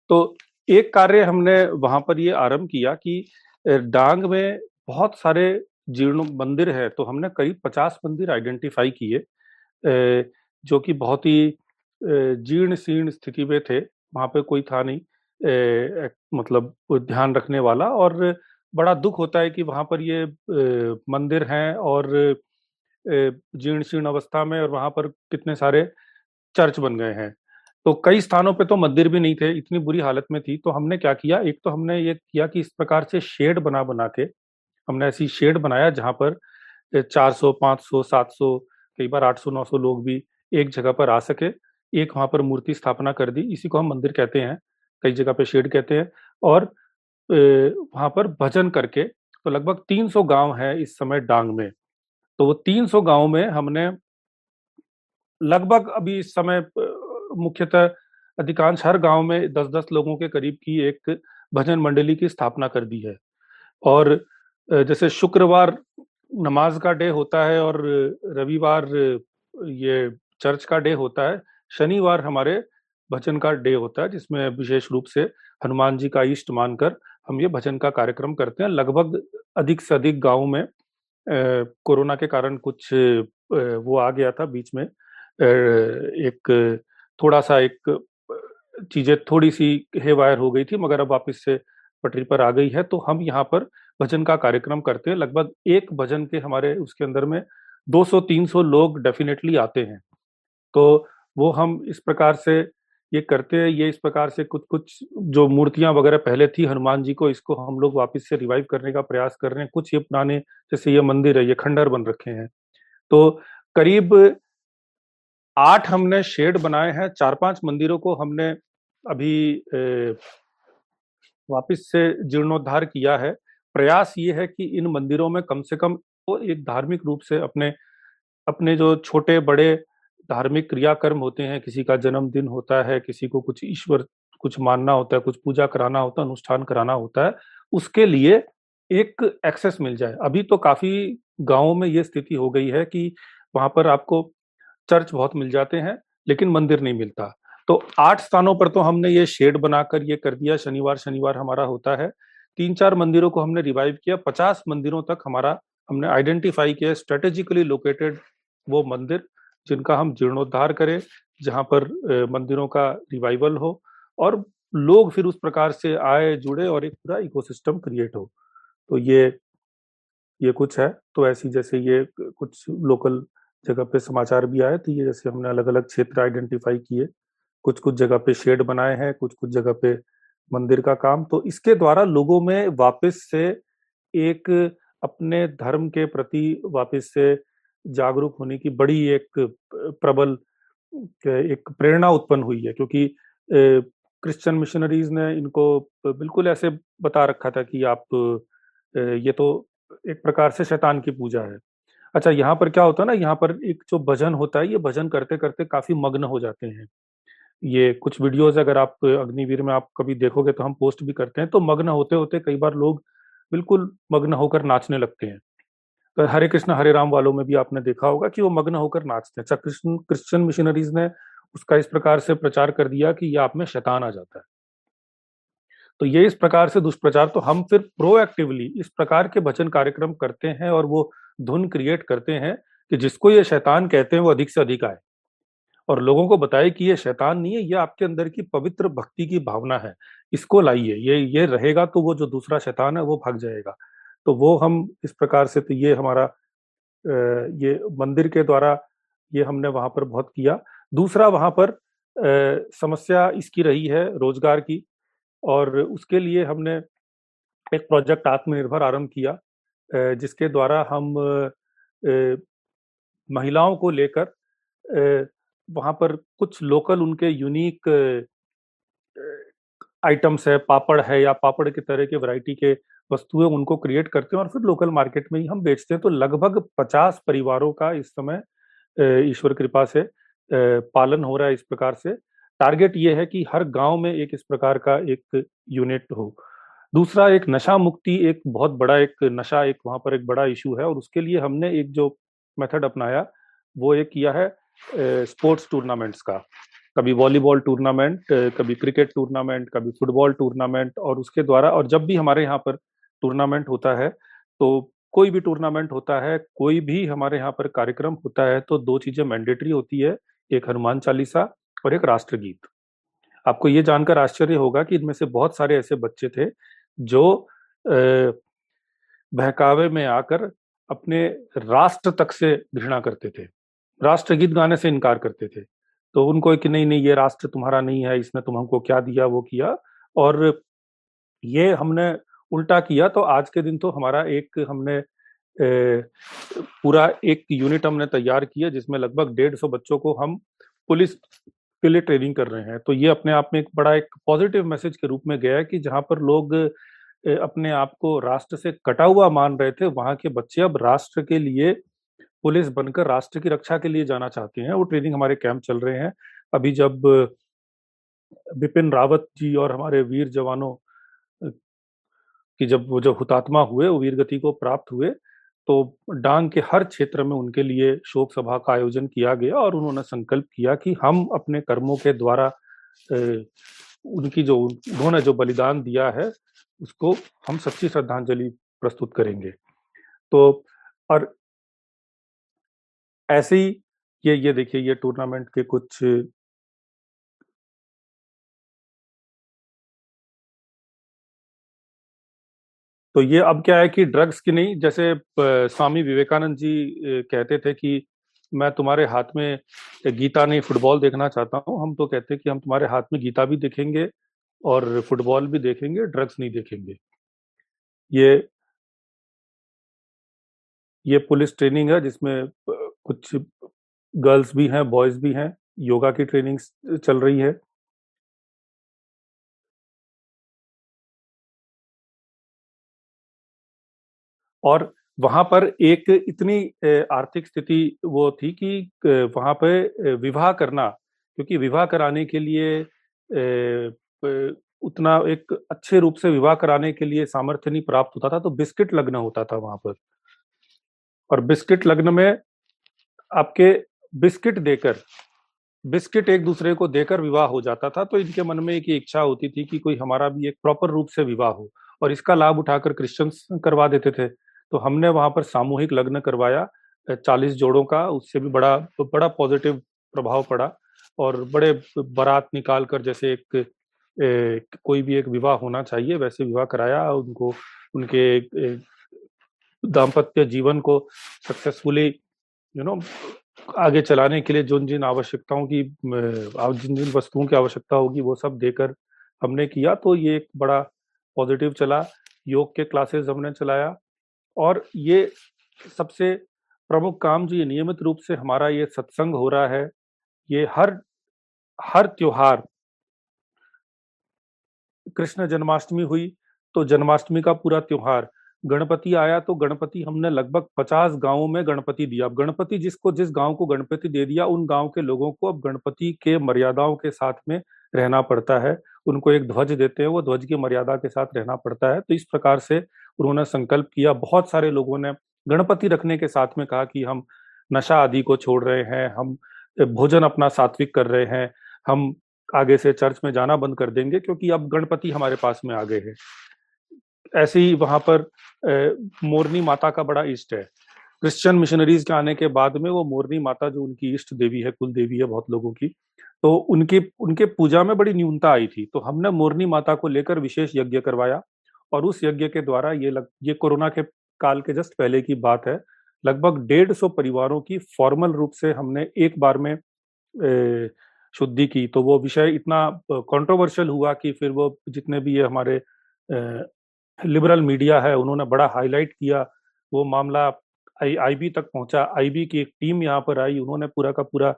तो एक कार्य हमने वहाँ पर ये आरंभ किया कि डांग में बहुत सारे जीर्ण मंदिर है तो हमने करीब पचास मंदिर आइडेंटिफाई किए जो कि बहुत ही जीर्ण शीर्ण स्थिति में थे वहाँ पे कोई था नहीं ए, मतलब ध्यान रखने वाला और बड़ा दुख होता है कि वहाँ पर ये मंदिर हैं और जीर्ण शीर्ण अवस्था में और वहाँ पर कितने सारे चर्च बन गए हैं। तो कई स्थानों पे तो मंदिर भी नहीं थे इतनी बुरी हालत में थी। तो हमने क्या किया? एक तो हमने ये किया कि इस प्रकार से शेड बना बना के हमने ऐसी शेड बनाया जहाँ पर 400, 500, 700 कई बार 800, 900 लोग भी एक जगह पर आ सके एक वहाँ पर मूर्ति स्थापना कर दी। इसी को हम मंदिर कहते हैं कई जगह पे शेड कहते हैं। और वहाँ पर भजन करके तो लगभग 300 गाँव है इस समय डांग में। तो वो 300 गाँव में हमने लगभग अभी इस समय मुख्यतः अधिकांश हर गाँव में दस दस लोगों के करीब की एक भजन मंडली की स्थापना कर दी है। और जैसे शुक्रवार नमाज़ का डे होता है और रविवार ये चर्च का डे होता है, शनिवार हमारे भजन का डे होता है, जिसमें विशेष रूप से हनुमान जी का इष्ट मानकर हम ये भजन का कार्यक्रम करते हैं। लगभग अधिक से अधिक गाँव में कोरोना के कारण कुछ वो आ गया था बीच में एक थोड़ा सा एक चीज़ें थोड़ी सी हे वायर हो गई थी, मगर अब वापिस से पटरी पर आ गई है तो हम यहाँ पर भजन का कार्यक्रम करते हैं। लगभग एक भजन के हमारे उसके अंदर में 200-300 लोग डेफिनेटली आते हैं। तो वो हम इस प्रकार से ये करते हैं, ये इस प्रकार से कुछ कुछ जो मूर्तियाँ वगैरह पहले थी, हनुमान जी को इसको हम लोग वापस से रिवाइव करने का प्रयास कर रहे हैं। कुछ ये पुराने, जैसे ये मंदिर है, ये खंडर बन रखे हैं। तो करीब आठ हमने शेड बनाए हैं, चार पाँच मंदिरों को हमने अभी वापस से जीर्णोद्धार किया है। प्रयास ये है कि इन मंदिरों में कम से कम वो एक धार्मिक रूप से अपने अपने जो छोटे बड़े धार्मिक क्रियाकर्म होते हैं, किसी का जन्मदिन होता है, किसी को कुछ ईश्वर, कुछ मानना होता है, कुछ पूजा कराना होता है, अनुष्ठान कराना होता है, उसके लिए एक एक्सेस मिल जाए। अभी तो काफ़ी गाँवों में ये स्थिति हो गई है कि वहाँ पर आपको चर्च बहुत मिल जाते हैं, लेकिन मंदिर नहीं मिलता। तो आठ स्थानों पर तो हमने ये शेड बनाकर ये कर दिया, शनिवार शनिवार हमारा होता है। तीन चार मंदिरों को हमने रिवाइव किया, पचास मंदिरों तक हमारा, हमने आइडेंटिफाई किया स्ट्रेटेजिकली लोकेटेड वो मंदिर, जिनका हम जीर्णोद्धार करें, जहाँ पर मंदिरों का रिवाइवल हो, और लोग फिर उस प्रकार से आए, जुड़े और एक पूरा इकोसिस्टम क्रिएट हो। तो ये ये कुछ है। तो ऐसी जैसे ये कुछ लोकल जगह पे समाचार भी आए तो ये जैसे हमने अलग अलग क्षेत्र आइडेंटिफाई किए कुछ कुछ जगह पे शेड बनाए हैं कुछ कुछ जगह पे मंदिर का काम तो इसके द्वारा लोगों में वापस से एक अपने धर्म के प्रति वापस से जागरूक होने की बड़ी एक प्रबल, एक प्रेरणा उत्पन्न हुई है, क्योंकि क्रिश्चियन मिशनरीज ने इनको बिल्कुल ऐसे बता रखा था कि आप ये तो एक प्रकार से शैतान की पूजा है। अच्छा यहाँ पर क्या होता है ना, यहाँ पर एक जो भजन होता है, ये भजन करते करते काफ़ी मग्न हो जाते हैं। ये कुछ वीडियोस अगर आप अग्निवीर में आप कभी देखोगे तो हम पोस्ट भी करते हैं तो मग्न होते होते कई बार लोग बिल्कुल मग्न होकर नाचने लगते हैं। तो हरे कृष्ण, हरे राम वालों में भी आपने देखा होगा कि वो मग्न होकर नाचते हैं। अच्छा कृष्ण क्रिश्चियन मिशनरीज ने उसका इस प्रकार से प्रचार कर दिया कि ये आप में शैतान आ जाता है। तो ये इस प्रकार से दुष्प्रचार तो हम फिर प्रोएक्टिवली इस प्रकार के भजन कार्यक्रम करते हैं और वो धुन क्रिएट करते हैं कि जिसको ये शैतान कहते हैं वो अधिक से अधिक आए। और लोगों को बताए कि ये शैतान नहीं है, ये आपके अंदर की पवित्र भक्ति की भावना है। इसको लाइए, ये ये रहेगा तो वो जो दूसरा शैतान है वो भाग जाएगा। तो वो हम इस प्रकार से तो ये हमारा ये मंदिर के द्वारा ये हमने वहाँ पर बहुत किया। दूसरा वहाँ पर समस्या इसकी रही है रोज़गार की और उसके लिए हमने एक प्रोजेक्ट आत्मनिर्भर आरंभ किया। जिसके द्वारा हम महिलाओं को लेकर वहाँ पर कुछ लोकल उनके यूनिक आइटम्स है, पापड़ है या पापड़ के तरह के वैरायटी के वस्तुएँ उनको क्रिएट करते हैं और फिर लोकल मार्केट में ही हम बेचते हैं। तो लगभग पचास परिवारों का इस समय ईश्वर कृपा से पालन हो रहा है इस प्रकार से। टारगेट ये है कि हर गाँव में एक इस प्रकार का एक यूनिट हो। दूसरा एक नशा मुक्ति एक बहुत बड़ा एक नशा एक वहाँ पर एक बड़ा इशू है और उसके लिए हमने एक जो मेथड अपनाया, वो एक किया है स्पोर्ट्स टूर्नामेंट्स का। कभी वॉलीबॉल टूर्नामेंट कभी क्रिकेट टूर्नामेंट कभी फुटबॉल टूर्नामेंट और उसके द्वारा और जब भी हमारे यहाँ पर टूर्नामेंट होता है तो कोई भी टूर्नामेंट होता है, कोई भी हमारे यहाँ पर कार्यक्रम होता है तो दो चीज़ें मैंडेटरी होती है, एक हनुमान चालीसा और एक राष्ट्रगीत आपको ये जानकर आश्चर्य होगा कि इनमें से बहुत सारे ऐसे बच्चे थे जो बहकावे में आकर अपने राष्ट्र तक से घृणा करते थे। राष्ट्रगीत गाने से इनकार करते थे। तो उनको कि नहीं नहीं ये राष्ट्र तुम्हारा नहीं है इसने तुम हमको क्या दिया वो किया। और ये हमने उल्टा किया तो आज के दिन तो हमारा एक हमने ए, पूरा एक यूनिट हमने तैयार किया जिसमें लगभग डेढ़ सौ बच्चों को हम पुलिस के लिए ट्रेनिंग कर रहे हैं। तो ये अपने आप में एक बड़ा एक पॉजिटिव मैसेज के रूप में गया है कि जहाँ पर लोग अपने आप को राष्ट्र से कटा हुआ मान रहे थे, वहाँ के बच्चे अब राष्ट्र के लिए पुलिस बनकर राष्ट्र की रक्षा के लिए जाना चाहते हैं। वो ट्रेनिंग हमारे कैंप चल रहे हैं। अभी जब बिपिन रावत जी और हमारे वीर जवानों की जब वो जो हुतात्मा हुए वीर गति को प्राप्त हुए तो डांग के हर क्षेत्र में उनके लिए शोक सभा का आयोजन किया गया और उन्होंने संकल्प किया कि हम अपने कर्मों के द्वारा उनकी जो, उन्होंने जो बलिदान दिया है, उसको हम सच्ची श्रद्धांजलि प्रस्तुत करेंगे। तो और ऐसे ही ये ये देखिए, ये टूर्नामेंट के कुछ तो ये अब क्या है कि ड्रग्स की नहीं, जैसे स्वामी विवेकानंद जी कहते थे कि मैं तुम्हारे हाथ में गीता नहीं, फुटबॉल देखना चाहता हूँ। हम तो कहते हैं कि हम तुम्हारे हाथ में गीता भी देखेंगे और फुटबॉल भी देखेंगे ड्रग्स नहीं देखेंगे। ये ये पुलिस ट्रेनिंग है जिसमें कुछ गर्ल्स भी हैं, बॉयज़ भी हैं, योगा की ट्रेनिंग चल रही है। और वहाँ पर एक इतनी आर्थिक स्थिति वो थी कि वहाँ पे विवाह करना, क्योंकि विवाह कराने के लिए उतना एक अच्छे रूप से विवाह कराने के लिए सामर्थ्य नहीं प्राप्त होता था तो बिस्किट लग्न होता था वहाँ पर। और बिस्किट लग्न में आपके बिस्किट देकर, बिस्किट एक दूसरे को देकर विवाह हो जाता था तो इनके मन में एक इच्छा होती थी कि कोई हमारा भी एक प्रॉपर रूप से विवाह हो। और इसका लाभ उठाकर क्रिश्चियंस करवा देते थे। तो हमने वहाँ पर सामूहिक लग्न करवाया चालीस जोड़ों का उससे भी बड़ा बड़ा पॉजिटिव प्रभाव पड़ा और बड़े बारात निकाल कर जैसे एक, एक कोई भी एक विवाह होना चाहिए वैसे विवाह कराया उनको उनके दाम्पत्य जीवन को सक्सेसफुली यू नो आगे चलाने के लिए जिन जिन आवश्यकताओं की जिन जिन वस्तुओं की आवश्यकता होगी वो सब देकर हमने किया तो ये एक बड़ा पॉजिटिव चला। योग के क्लासेस हमने चलाया। और ये सबसे प्रमुख काम जो ये नियमित रूप से हमारा ये सत्संग हो रहा है, ये हर हर त्योहार कृष्ण जन्माष्टमी हुई तो जन्माष्टमी का पूरा त्योहार। गणपति आया तो गणपति हमने लगभग पचास गाँवों में गणपति दिया। अब गणपति जिसको, जिस गाँव को गणपति दे दिया, उन गाँव के लोगों को अब गणपति के मर्यादाओं के साथ में रहना पड़ता है। उनको एक ध्वज देते हैं, वो ध्वज की मर्यादा के साथ रहना पड़ता है। तो इस प्रकार से उन्होंने संकल्प किया। बहुत सारे लोगों ने गणपति रखने के साथ में कहा कि हम नशा आदि को छोड़ रहे हैं, हम भोजन अपना सात्विक कर रहे हैं, हम आगे से चर्च में जाना बंद कर देंगे क्योंकि अब गणपति हमारे पास में आ गए हैं। ऐसे ही वहाँ पर मोरनी माता का बड़ा इष्ट है। क्रिश्चियन मिशनरीज के आने के बाद में वो मोरनी माता जो उनकी इष्ट देवी है, कुल देवी है बहुत लोगों की तो उनकी, उनके पूजा में बड़ी न्यूनता आई थी। तो हमने मोरनी माता को लेकर विशेष यज्ञ करवाया। और उस यज्ञ के द्वारा ये लग, ये कोरोना के काल के जस्ट पहले की बात है लगभग डेढ़ सौ परिवारों की फॉर्मल रूप से हमने एक बार में शुद्धि की। तो वो विषय इतना कंट्रोवर्शियल हुआ कि फिर वो जितने भी ये हमारे लिबरल मीडिया है उन्होंने बड़ा हाईलाइट किया। वो मामला आई आईबी तक पहुँचा। आईबी की एक टीम यहाँ पर आई उन्होंने पूरा का पूरा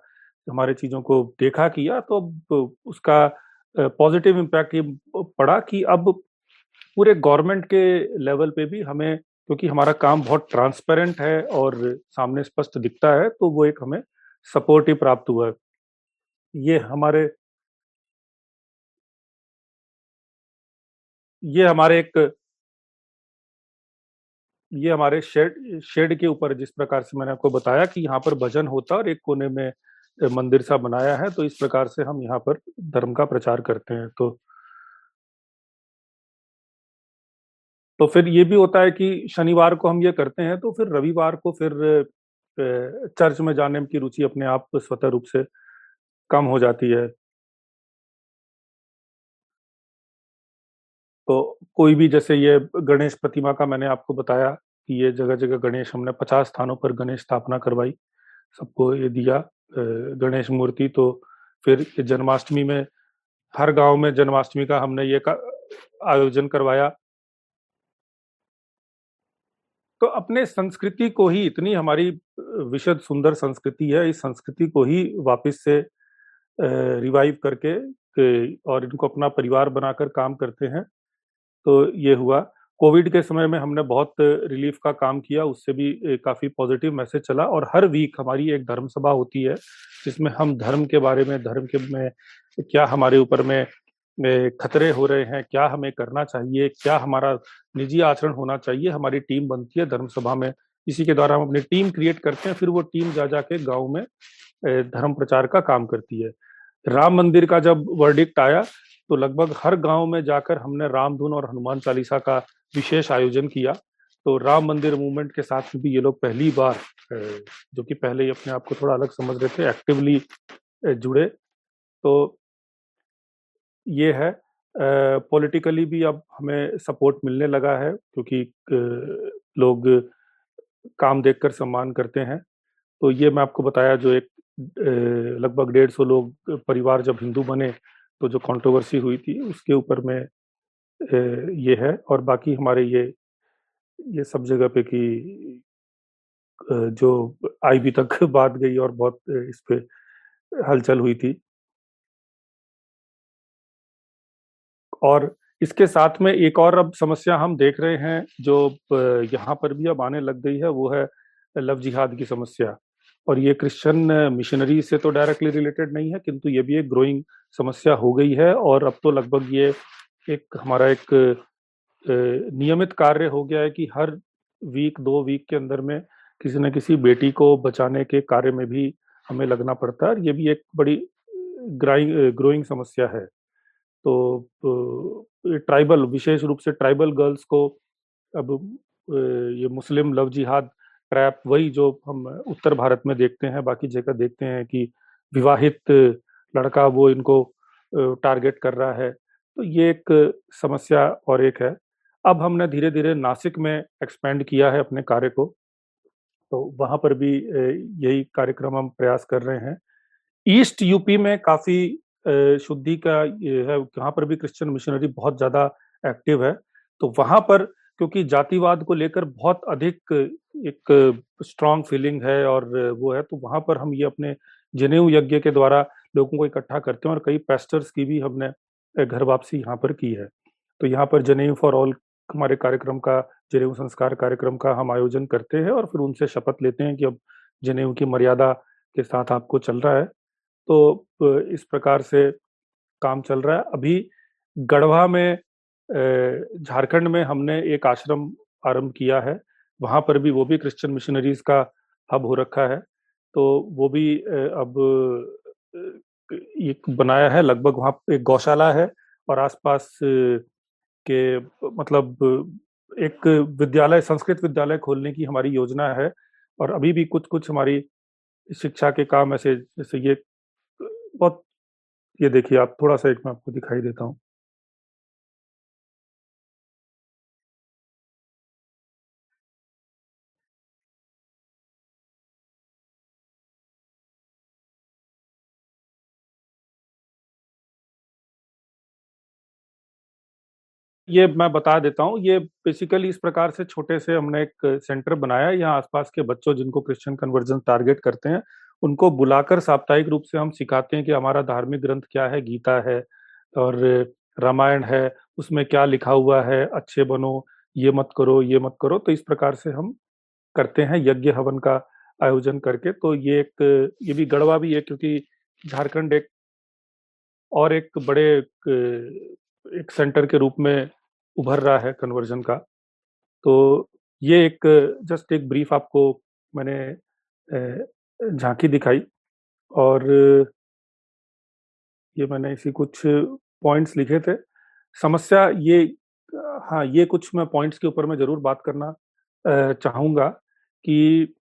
हमारे चीज़ों को देखा किया। तो उसका पॉजिटिव इम्पैक्ट ये पड़ा कि अब पूरे गवर्नमेंट के लेवल पे भी हमें, क्योंकि हमारा काम बहुत ट्रांसपेरेंट है और सामने स्पष्ट दिखता है तो वो एक हमें सपोर्ट ही प्राप्त हुआ है। ये हमारे ये हमारे एक ये हमारे शेड शेड के ऊपर जिस प्रकार से मैंने आपको बताया कि यहाँ पर भजन होता और एक कोने में मंदिर सा बनाया है तो इस प्रकार से हम यहाँ पर धर्म का प्रचार करते हैं। तो तो फिर ये भी होता है कि शनिवार को हम ये करते हैं तो फिर रविवार को फिर चर्च में जाने की रुचि अपने आप स्वतः रूप से कम हो जाती है। तो कोई भी जैसे ये गणेश प्रतिमा का मैंने आपको बताया कि ये जगह जगह गणेश, हमने पचास स्थानों पर गणेश स्थापना करवाई, सबको ये दिया गणेश मूर्ति। तो फिर जन्माष्टमी में, हर गाँव में जन्माष्टमी का हमने ये आयोजन करवाया। तो अपने संस्कृति को ही इतनी हमारी विशद सुंदर संस्कृति है, इस संस्कृति को ही वापस से रिवाइव करके और इनको अपना परिवार बनाकर काम करते हैं। तो ये हुआ। कोविड के समय में हमने बहुत रिलीफ का काम किया, उससे भी काफ़ी पॉजिटिव मैसेज चला और हर वीक हमारी एक धर्म सभा होती है, जिसमें हम धर्म के बारे में, धर्म के में, क्या हमारे ऊपर में खतरे हो रहे हैं, क्या हमें करना चाहिए, क्या हमारा निजी आचरण होना चाहिए, हमारी टीम बनती है धर्म सभा में। इसी के द्वारा हम अपनी टीम क्रिएट करते हैं, फिर वो टीम जा जाके गाँव में धर्म प्रचार का काम करती है। राम मंदिर का जब वर्डिक्ट आया तो लगभग हर गाँव में जाकर हमने रामधुन और हनुमान चालीसा का विशेष आयोजन किया। तो राम मंदिर मूवमेंट के साथ भी ये लोग पहली बार जो कि पहले ही अपने आप को थोड़ा अलग समझ रहे थे एक्टिवली जुड़े। तो ये है पॉलिटिकली भी अब हमें सपोर्ट मिलने लगा है, क्योंकि लोग काम देखकर सम्मान करते हैं। तो ये मैं आपको बताया जो एक लगभग डेढ़ सौ लोग परिवार जब हिंदू बने तो जो कंट्रोवर्सी हुई थी, उसके ऊपर में ये है और बाकी हमारे ये ये सब जगह पे कि जो आईबी तक बात गई और बहुत इस पे हलचल हुई थी। और इसके साथ में एक और अब समस्या हम देख रहे हैं, जो यहाँ पर भी अब आने लग गई है, वो है लव जिहाद की समस्या। और ये क्रिश्चियन मिशनरी से तो डायरेक्टली रिलेटेड नहीं है, किंतु ये भी एक ग्रोइंग समस्या हो गई है, और अब तो लगभग ये एक हमारा एक नियमित कार्य हो गया है कि हर वीक दो वीक के अंदर में किसी न किसी बेटी को बचाने के कार्य में भी हमें लगना पड़ता है ये भी एक बड़ी ग्रोइंग समस्या है। तो ट्राइबल, विशेष रूप से ट्राइबल गर्ल्स को अब ये मुस्लिम लव जिहाद ट्रैप वही जो हम उत्तर भारत में देखते हैं, बाकी जगह देखते हैं कि विवाहित लड़का वो इनको टारगेट कर रहा है तो ये एक समस्या और एक है। अब हमने धीरे धीरे नासिक में एक्सपेंड किया है अपने कार्य को तो वहाँ पर भी यही कार्यक्रम हम प्रयास कर रहे हैं। ईस्ट यूपी में काफ़ी शुद्धि का ये है वहाँ पर भी क्रिश्चियन मिशनरी बहुत ज़्यादा एक्टिव है। तो वहाँ पर, क्योंकि जातिवाद को लेकर बहुत अधिक एक स्ट्रांग फीलिंग है और वो है तो वहाँ पर हम ये अपने जनेऊ यज्ञ के द्वारा लोगों को इकट्ठा करते हैं और कई पेस्टर्स की भी हमने घर वापसी यहाँ पर की है। तो यहाँ पर जनेऊ फॉर ऑल हमारे कार्यक्रम का, जनेऊ संस्कार कार्यक्रम का हम आयोजन करते हैं और फिर उनसे शपथ लेते हैं कि अब जनेऊ की मर्यादा के साथ आपको चल रहा है। तो इस प्रकार से काम चल रहा है। अभी गढ़वा में झारखंड में हमने एक आश्रम आरंभ किया है। वहाँ पर भी वो भी क्रिश्चियन मिशनरीज का हब हो रखा है। तो वो भी अब एक बनाया है। लगभग वहाँ एक गौशाला है और आसपास के मतलब एक विद्यालय, संस्कृत विद्यालय खोलने की हमारी योजना है। और अभी भी कुछ कुछ हमारी शिक्षा के काम ऐसे, जैसे ये बहुत, ये देखिए, आप थोड़ा सा एक मैं आपको दिखाई देता हूँ। ये मैं बता देता हूँ, ये बेसिकली इस प्रकार से छोटे से हमने एक सेंटर बनाया यहाँ आसपास के बच्चों जिनको क्रिश्चियन कन्वर्जन टारगेट करते हैं। उनको बुलाकर साप्ताहिक रूप से हम सिखाते हैं कि हमारा धार्मिक ग्रंथ क्या है, गीता है और रामायण है, उसमें क्या लिखा हुआ है, अच्छे बनो, ये मत करो, ये मत करो। तो इस प्रकार से हम करते हैं यज्ञ हवन का आयोजन करके। तो ये एक, ये भी गढ़वा भी है क्योंकि झारखंड एक और एक बड़े एक एक सेंटर के रूप में उभर रहा है कन्वर्जन का। तो ये एक, जस्ट एक ब्रीफ आपको मैंने झांकी दिखाई और ये मैंने इसी कुछ पॉइंट्स लिखे थे। समस्या ये हाँ ये कुछ मैं पॉइंट्स के ऊपर मैं ज़रूर बात करना चाहूँगा कि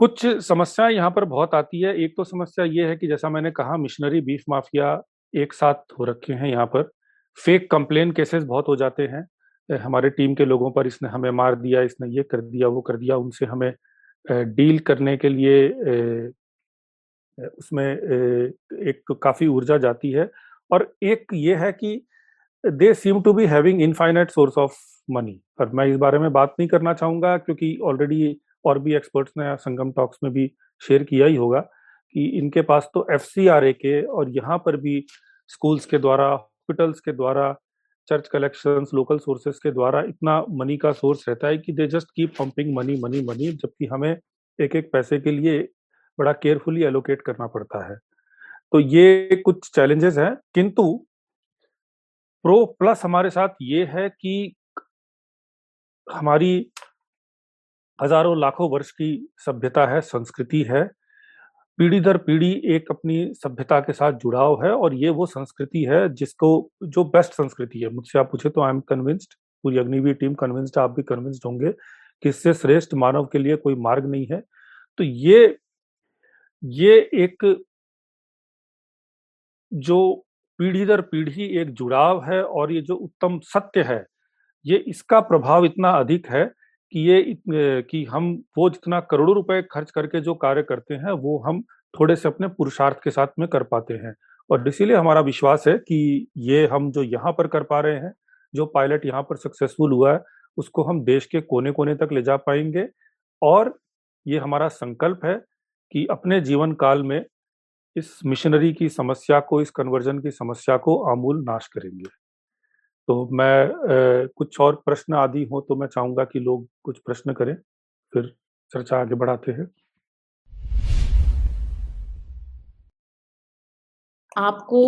कुछ समस्या यहाँ पर बहुत आती है। एक तो समस्या ये है कि जैसा मैंने कहा मिशनरी बीफ माफिया एक साथ हो रखे हैं यहाँ पर। फेक कंप्लेन केसेस बहुत हो जाते हैं। हमारे टीम के लोगों पर इसने हमें मार दिया, इसने ये कर दिया, वो कर दिया, उनसे हमें डील करने के लिए उसमें एक काफ़ी ऊर्जा जाती है और एक ये है कि they seem to be having infinite source of money और मैं इस बारे में बात नहीं करना चाहूँगा क्योंकि ऑलरेडी और भी एक्सपर्ट्स ने संगम टॉक्स में भी शेयर किया ही होगा कि इनके पास तो एफसीआरए के और यहाँ पर भी स्कूल्स के द्वारा हॉस्पिटल्स के द्वारा चर्च कलेक्शंस लोकल सोर्सेस के द्वारा इतना मनी का सोर्स रहता है कि they just keep pumping money money money जबकि हमें एक एक पैसे के लिए बड़ा केयरफुली एलोकेट करना पड़ता है। तो ये कुछ चैलेंजेस हैं, किंतु प्रो प्लस हमारे साथ ये है कि हमारी हज़ारों, लाखों वर्ष की सभ्यता है, संस्कृति है पीढ़ी दर पीढ़ी एक अपनी सभ्यता के साथ जुड़ाव है और ये वो संस्कृति है जिसको, जो बेस्ट संस्कृति है। मुझसे आप पूछे तो आई एम कन्विंस्ड पूरी अग्निवीर टीम कन्विंस्ड आप भी कन्विंस्ड होंगे कि इससे श्रेष्ठ मानव के लिए कोई मार्ग नहीं है। तो ये ये एक, जो पीढ़ी दर पीढ़ी एक जुड़ाव है और ये जो उत्तम सत्य है, ये इसका प्रभाव इतना अधिक है कि ये कि हम वो जितना करोड़ों रुपए खर्च करके जो कार्य करते हैं, वो हम थोड़े से अपने पुरुषार्थ के साथ में कर पाते हैं। और इसीलिए हमारा विश्वास है कि ये हम जो यहाँ पर कर पा रहे हैं, जो पायलट यहाँ पर सक्सेसफुल हुआ है, उसको हम देश के कोने कोने तक ले जा पाएँगे। और ये हमारा संकल्प है कि अपने जीवन काल में इस मिशनरी की समस्या को, इस कन्वर्जन की समस्या को आमूल नाश करेंगे। तो मैं आ, कुछ और प्रश्न आदि हो तो मैं चाहूँगा कि लोग कुछ प्रश्न करें फिर चर्चा आगे बढ़ाते हैं। आपको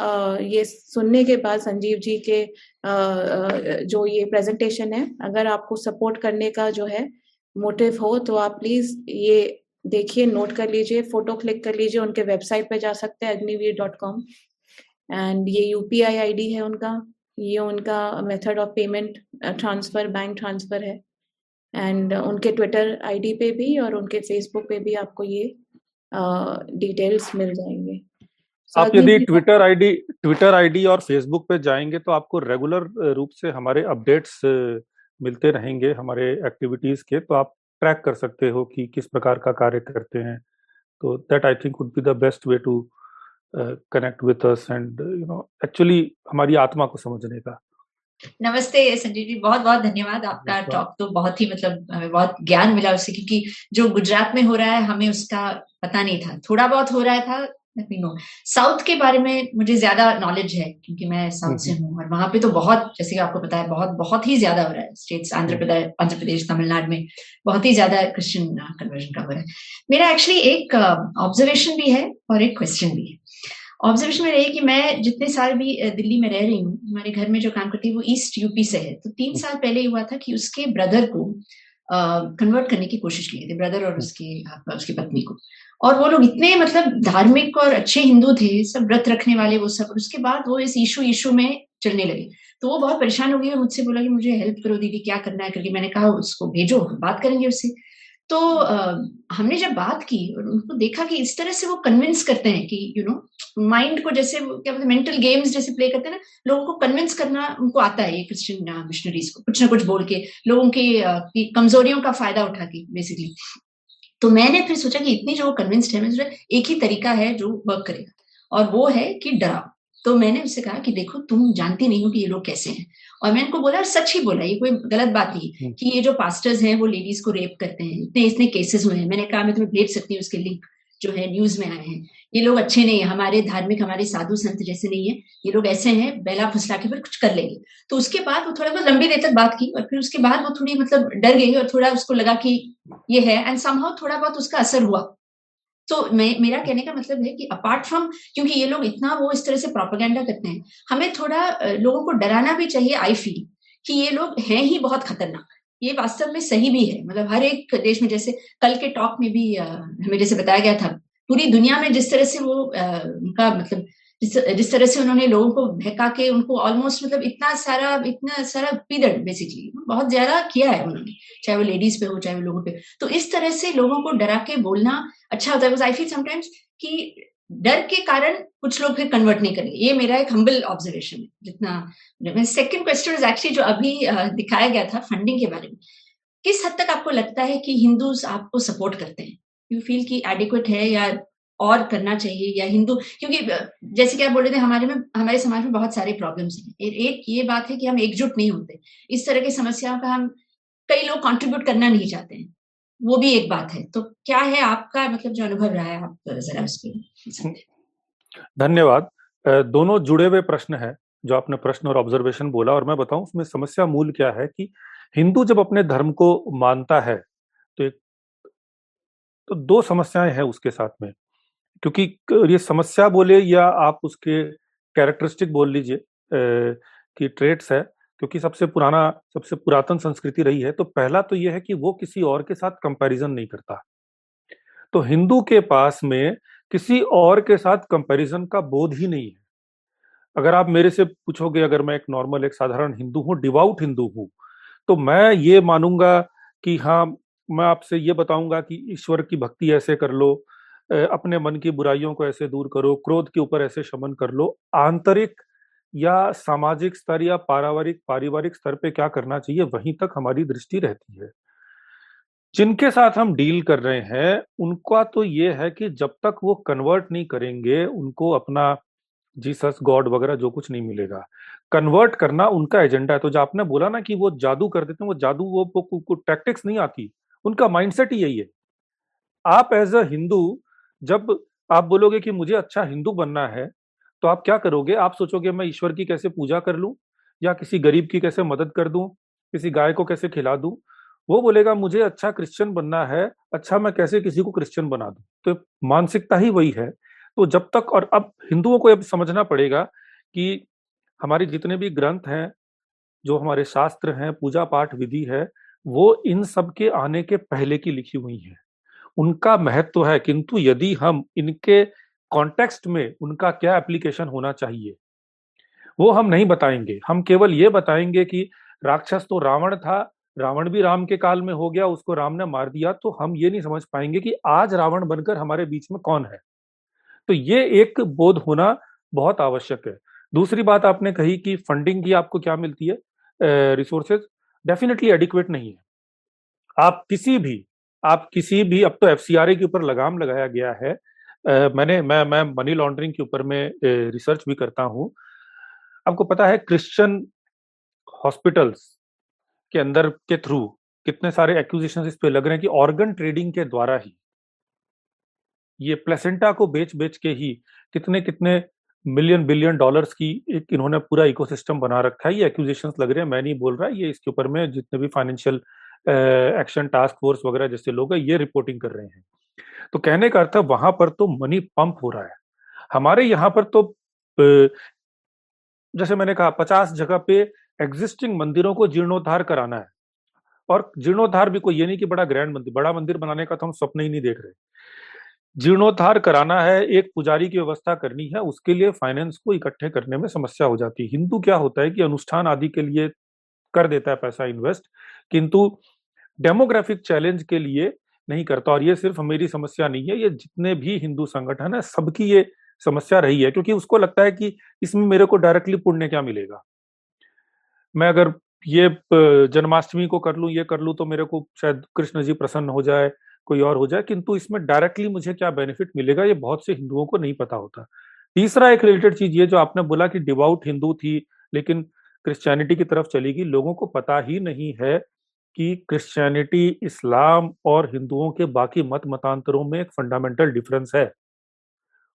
आ, ये सुनने के बाद संजीव जी के आ, जो ये प्रेजेंटेशन है अगर आपको सपोर्ट करने का जो है मोटिव हो तो आप प्लीज़ ये देखिए नोट कर लीजिए फ़ोटो क्लिक कर लीजिए उनके वेबसाइट पे जा सकते हैं अग्निवीर डॉट कॉम एंड ये यूपीआई आईडी है उनका। ये उनका method of payment transfer bank transfer है। एंड उनके ट्विटर आईडी पे भी और उनके फेसबुक पे भी आपको ये डिटेल्स uh, मिल जाएँगे। So, आप यदि ट्विटर आईडी ट्विटर आईडी और फेसबुक पे जाएँगे तो आपको रेगुलर रूप से हमारे अपडेट्स मिलते रहेंगे हमारे एक्टिविटीज़ के। तो आप ट्रैक कर सकते हो कि किस प्रकार का कार्य करते हैं। तो that I think would be the best way to connect with us and you know actually हमारी आत्मा को समझने का। नमस्ते संजीव जी बहुत बहुत धन्यवाद आपका टॉक तो बहुत ही मतलब हमें बहुत ज्ञान मिला उससे क्योंकि जो गुजरात में हो रहा है हमें उसका पता नहीं था। थोड़ा बहुत हो रहा था नो साउथ के बारे में मुझे ज़्यादा नॉलेज है क्योंकि मैं साउथ से हूँ और वहाँ पे तो बहुत जैसे कि आपको पता है बहुत बहुत ही ज़्यादा हो रहा है स्टेट्स आंध्र प्रदेश आंध्र प्रदेश तमिलनाडु में बहुत ही ज़्यादा क्रिश्चियन कन्वर्जन का हो रहा है। मेरा एक्चुअली एक ऑब्जर्वेशन uh, भी है और एक क्वेश्चन भी है। ऑब्जर्वेशन में रही कि मैं जितने साल भी दिल्ली में रह रही हूँ, हमारे घर में जो काम करती है, वो ईस्ट यूपी से है तो तीन। साल पहले हुआ था कि उसके ब्रदर को कन्वर्ट करने की कोशिश की थी ब्रदर और। उसके उसकी पत्नी को और वो लोग इतने मतलब धार्मिक और अच्छे हिंदू थे, सब व्रत रखने वाले वो सब, और उसके बाद वो इस इशू इशू में चलने लगे तो वो बहुत परेशान हो गई और मुझसे बोला कि मुझे हेल्प करो दीदी, क्या करना है करके मैंने कहा, उसको भेजो बात करेंगे उससे तो हमने जब बात की और उनको देखा कि इस तरह से वो कन्विंस करते हैं कि यू नो माइंड को जैसे क्या बोलते मेंटल गेम्स जैसे प्ले करते हैं ना लोगों को कन्विंस करना उनको आता है ये क्रिश्चियन मिशनरीज को कुछ ना कुछ बोल के लोगों की, की कमजोरियों का फ़ायदा उठा के बेसिकली तो मैंने फिर सोचा कि इतनी जो कन्विंस्ड है मैं एक ही तरीका है जो वर्क करेगा और वो है कि डराओ। तो मैंने उससे कहा कि देखो तुम जानती नहीं हो कि ये लोग कैसे हैं। और मैंने उनको बोला और सच ही बोला ये कोई गलत बात नहीं हम्म। कि ये जो पास्टर्स हैं वो लेडीज़ को रेप करते हैं। इतने इतने केसेस हुए हैं। मैंने कहा मैं तुम्हें भेज सकती हूँ उसके लिंक जो है न्यूज़ में आए हैं। ये लोग अच्छे नहीं है हमारे धार्मिक हमारे साधु संत जैसे नहीं है। ये लोग ऐसे हैं बेला फुसला के फिर कुछ कर लेंगे। तो उसके बाद वो थोड़ा बहुत लंबी देर तक बात की और फिर उसके बाद वो थोड़ी मतलब डर गई और थोड़ा उसको लगा कि ये है। एंड समहाउ थोड़ा बहुत उसका असर हुआ। तो मैं, मेरा कहने का मतलब है कि अपार्ट फ्रॉम क्योंकि ये लोग इतना वो इस तरह से प्रोपागेंडा करते हैं, हमें थोड़ा लोगों को डराना भी चाहिए आई फील कि ये लोग हैं ही बहुत खतरनाक। ये वास्तव में सही भी है मतलब हर एक देश में जैसे कल के टॉक में भी हमें जैसे बताया गया था, पूरी दुनिया में जिस तरह से वो उनका मतलब जिस तरह से उन्होंने लोगों को बहका के उनको ऑलमोस्ट मतलब इतना सारा इतना सारा पीरियड बेसिकली बहुत ज़्यादा किया है उन्होंने, चाहे वो लेडीज़ पे हो, चाहे वो लोगों पे। तो इस तरह से लोगों को डरा के बोलना अच्छा होता है आई फील समटाइम्स कि डर के कारण कुछ लोग फिर कन्वर्ट नहीं करेंगे। ये मेरा एक हम्बल ऑब्जर्वेशन है, जितना सेकंड क्वेश्चन इज़ एक्चुअली जो अभी दिखाया गया था फंडिंग के बारे में। किस हद तक आपको लगता है कि हिंदूज आपको सपोर्ट करते हैं? यू फील की एडिक्वेट है या और करना चाहिए या हिंदू, क्योंकि जैसे कि आप बोल थे, हमारे में, हमारे समाज में बहुत सारे प्रॉब्लम्स हैं। एक ये बात है कि हम एकजुट नहीं होते। इस तरह की समस्याओं का हम कई लोग कंट्रीब्यूट करना नहीं चाहते हैं। वो भी एक बात है। तो क्या है आपका मतलब जो अनुभव रहा है, आप जरा उस पर धन्यवाद। दोनों जुड़े हुए प्रश्न है, जो आपने प्रश्न और ऑब्जर्वेशन बोला, और मैं बताऊँ, उसमें समस्या मूल क्या है कि हिंदू जब अपने धर्म को मानता है तो एक तो दो समस्याएँ हैं उसके साथ में। क्योंकि ये समस्या बोले या आप उसके कैरेक्टरिस्टिक बोल लीजिए कि ट्रेट्स है, क्योंकि सबसे पुराना, सबसे पुरातन संस्कृति रही है तो पहला तो यह है कि वो किसी और के साथ कंपैरिजन नहीं करता। तो हिंदू के पास में किसी और के साथ कंपैरिजन का बोध ही नहीं है। अगर आप मेरे से पूछोगे, अगर मैं एक नॉर्मल एक साधारण हिंदू हूँ डिवाउट हिंदू हूँ तो मैं ये मानूँगा कि हाँ मैं आपसे ये बताऊँगा कि ईश्वर की भक्ति ऐसे कर लो अपने मन की बुराइयों को ऐसे दूर करो क्रोध के ऊपर ऐसे शमन कर लो। आंतरिक या सामाजिक स्तर या पारिवारिक पारिवारिक स्तर पे क्या करना चाहिए वहीं तक हमारी दृष्टि रहती है। जिनके साथ हम डील कर रहे हैं उनका तो ये है कि जब तक वो कन्वर्ट नहीं करेंगे उनको अपना जीसस गॉड वगैरह जो कुछ नहीं मिलेगा। कन्वर्ट करना उनका एजेंडा है। तो जो आपने बोला ना कि वो जादू कर देते हैं वो जादू वो, टैक्टिक्स नहीं आती। उनका माइंडसेट ही यही है। आप एज अ हिंदू जब आप बोलोगे कि मुझे अच्छा हिंदू बनना है तो आप क्या करोगे? आप सोचोगे, मैं ईश्वर की कैसे पूजा कर लूँ? या किसी गरीब की कैसे मदद कर दूँ? किसी गाय को कैसे खिला दूँ? वो बोलेगा, मुझे अच्छा क्रिश्चियन बनना है अच्छा मैं कैसे किसी को क्रिश्चियन बना दूँ? तो मानसिकता ही वही है। तो जब तक और अब हिंदुओं को अब समझना पड़ेगा कि हमारे जितने भी ग्रंथ हैं, जो हमारे शास्त्र हैं, पूजा पाठ विधि है, वो इन सब के आने के पहले की लिखी हुई है। उनका महत्व है, किंतु यदि हम इनके कॉन्टेक्स्ट में उनका क्या एप्लीकेशन होना चाहिए, वो हम नहीं बताएँगे। हम केवल ये बताएँगे कि राक्षस तो रावण था, रावण भी राम के काल में हो गया, उसको राम ने मार दिया तो हम ये नहीं समझ पाएँगे कि आज रावण बनकर हमारे बीच में कौन है। तो ये एक बोध होना बहुत आवश्यक है। दूसरी बात आपने कही कि फंडिंग की आपको क्या मिलती है? रिसोर्सेज डेफिनेटली एडिक्वेट नहीं है। आप किसी भी आप किसी भी अब तो एफ़ के ऊपर लगाम लगाया गया है। आ, मैंने मैं मैं मनी लॉन्ड्रिंग के ऊपर में रिसर्च भी करता हूँ। आपको पता है क्रिश्चियन हॉस्पिटल्स के अंदर के थ्रू कितने सारे एक्विजिशन इस पे लग रहे हैं कि ऑर्गन ट्रेडिंग के द्वारा ही ये प्लेसेंटा को बेच बेच के ही कितने कितने मिलियन बिलियन डॉलर्स की एक इन्होंने पूरा इकोसिस्टम बना रखा है। ये एक्विजिशन लग रहे हैं मैं नहीं बोल रहा ये इसके ऊपर में जितने भी फाइनेंशियल एक्शन टास्क फोर्स वगैरह जैसे लोग ये रिपोर्टिंग कर रहे हैं। तो कहने का अर्थ वहाँ पर तो मनी पंप हो रहा है। हमारे यहाँ पर तो जैसे मैंने कहा, पचास जगह पे एग्जिस्टिंग मंदिरों को जीर्णोद्धार कराना है। और जीर्णोद्धार भी कोई ये नहीं कि बड़ा ग्रैंड मंदिर, बड़ा मंदिर बनाने का तो हम स्वप्न ही नहीं देख रहे। जीर्णोद्धार कराना है, एक पुजारी की व्यवस्था करनी है, उसके लिए फाइनेंस को इकट्ठे करने में समस्या हो जाती है। हिंदू क्या होता है कि अनुष्ठान आदि के लिए कर देता है पैसा इन्वेस्ट किंतु डेमोग्राफिक चैलेंज के लिए नहीं करता। और ये सिर्फ़ मेरी समस्या नहीं है, ये जितने भी हिंदू संगठन है, सबकी ये समस्या रही है, क्योंकि उसको लगता है कि इसमें मेरे को डायरेक्टली पुण्य क्या मिलेगा? मैं अगर ये जन्माष्टमी को कर लूँ, ये कर लूँ तो मेरे को शायद कृष्ण जी प्रसन्न हो जाए, कोई और हो जाए, किंतु इसमें डायरेक्टली मुझे क्या बेनिफिट मिलेगा, ये बहुत से हिंदुओं को नहीं पता होता। तीसरा एक रिलेटेड चीज़ ये जो आपने बोला कि डिवाउट हिंदू थी, लेकिन क्रिश्चियनिटी की तरफ़ चलेगी लोगों को पता ही नहीं है कि क्रिश्चियनिटी इस्लाम और हिंदुओं के बाकी मत मतांतरों में एक फंडामेंटल डिफरेंस है।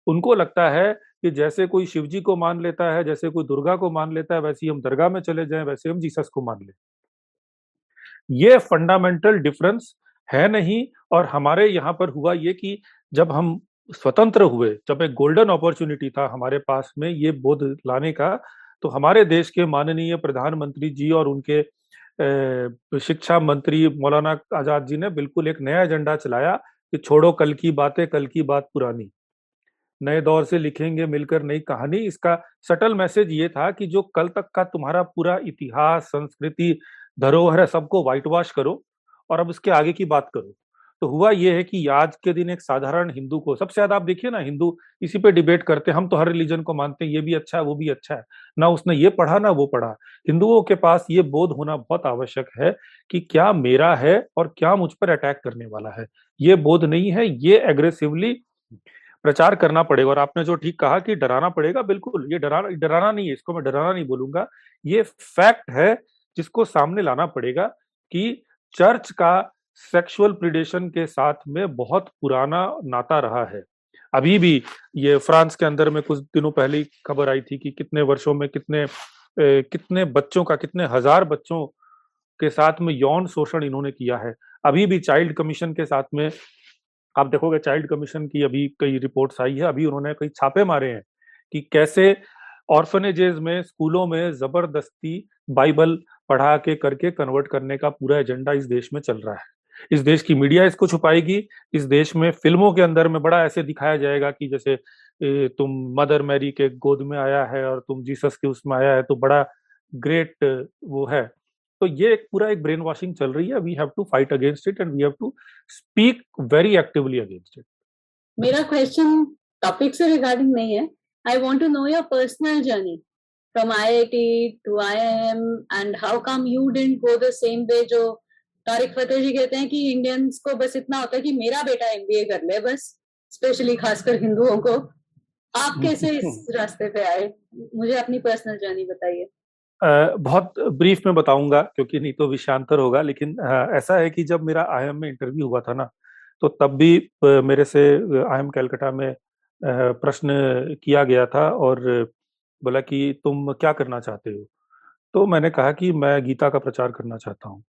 उनको लगता है कि जैसे कोई शिव जी को मान लेता है, जैसे कोई दुर्गा को मान लेता है, वैसे ही हम दरगाह में चले जाएँ, वैसे हम जीसस को मान ले। ये फंडामेंटल डिफरेंस है नहीं और हमारे यहाँ पर हुआ ये कि जब हम स्वतंत्र हुए, जब एक गोल्डन अपॉर्चुनिटी था हमारे पास में ये बोध लाने का तो हमारे देश के माननीय प्रधानमंत्री जी और उनके शिक्षा मंत्री मौलाना आज़ाद जी ने बिल्कुल एक नया एजेंडा चलाया कि छोड़ो कल की बातें, कल की बात पुरानी। नए दौर से लिखेंगे मिलकर नई कहानी। इसका सटल मैसेज ये था कि जो कल तक का तुम्हारा पूरा इतिहास, संस्कृति, धरोहर है, सबको व्हाइट वॉश करो और अब उसके आगे की बात करो। तो हुआ यह है कि आज के दिन एक साधारण हिंदू को, सबसे ज़्यादा आप देखिए ना, हिंदू इसी पे डिबेट करते हैं, हम तो हर रिलीजन को मानते हैं, ये भी अच्छा है, वो भी अच्छा है। ना उसने ये पढ़ा, ना वो पढ़ा। हिंदुओं के पास ये बोध होना बहुत आवश्यक है कि क्या मेरा है और क्या मुझ पर अटैक करने वाला है। ये बोध नहीं है, ये एग्रेसिवली प्रचार करना पड़ेगा। और आपने जो ठीक कहा कि डराना पड़ेगा, बिल्कुल, ये डराना डराना नहीं है, इसको मैं डराना नहीं बोलूँगा। ये फैक्ट है जिसको सामने लाना पड़ेगा कि चर्च का सेक्सुअल प्रिडेशन के साथ में बहुत पुराना नाता रहा है। अभी भी ये फ्रांस के अंदर में कुछ दिनों पहले खबर आई थी कि कितने वर्षों में कितने ए, कितने बच्चों का कितने हज़ार बच्चों के साथ में यौन शोषण इन्होंने किया है। अभी भी चाइल्ड कमीशन के साथ में आप देखोगे चाइल्ड कमीशन की अभी कई रिपोर्ट्स आई है अभी उन्होंने कई छापे मारे हैं कि कैसे ऑर्फनेजेस में स्कूलों में ज़बरदस्ती बाइबल पढ़ा के करके कन्वर्ट करने का पूरा एजेंडा इस देश में चल रहा है। इस देश की मीडिया इसको छुपाएगी। इस देश में फ़िल्मों के अंदर में बड़ा ऐसे दिखाया जाएगा कि जैसे तुम मदर मैरी के गोद में आया है और तुम जीसस के उसमें आया है तो बड़ा ग्रेट वो है। तो ये एक पूरा एक ब्रेन वॉशिंग चल रही है। We have to fight against it and we have to speak very actively against it मेरा क्वेश्चन टॉपिक से रिगार्डिंग नहीं है। I want to know your personal journey from IIT to IIM and how come you didn't go the same way जो तारिक फतेह जी कहते हैं कि Indians को बस इतना होता है कि मेरा बेटा एमबीए कर ले बस स्पेशली खासकर हिंदुओं को। आप कैसे इस रास्ते पे आए? मुझे अपनी पर्सनल जर्नी बताइए। बहुत ब्रीफ में बताऊँगा क्योंकि नहीं तो विषांतर होगा लेकिन ऐसा है कि जब मेरा आई में इंटरव्यू हुआ था ना तो तब भी मेरे से आई एम कैलकाटा में प्रश्न किया गया था और बोला कि तुम क्या करना चाहते हो? तो मैंने कहा कि मैं गीता का प्रचार करना चाहता हूँ।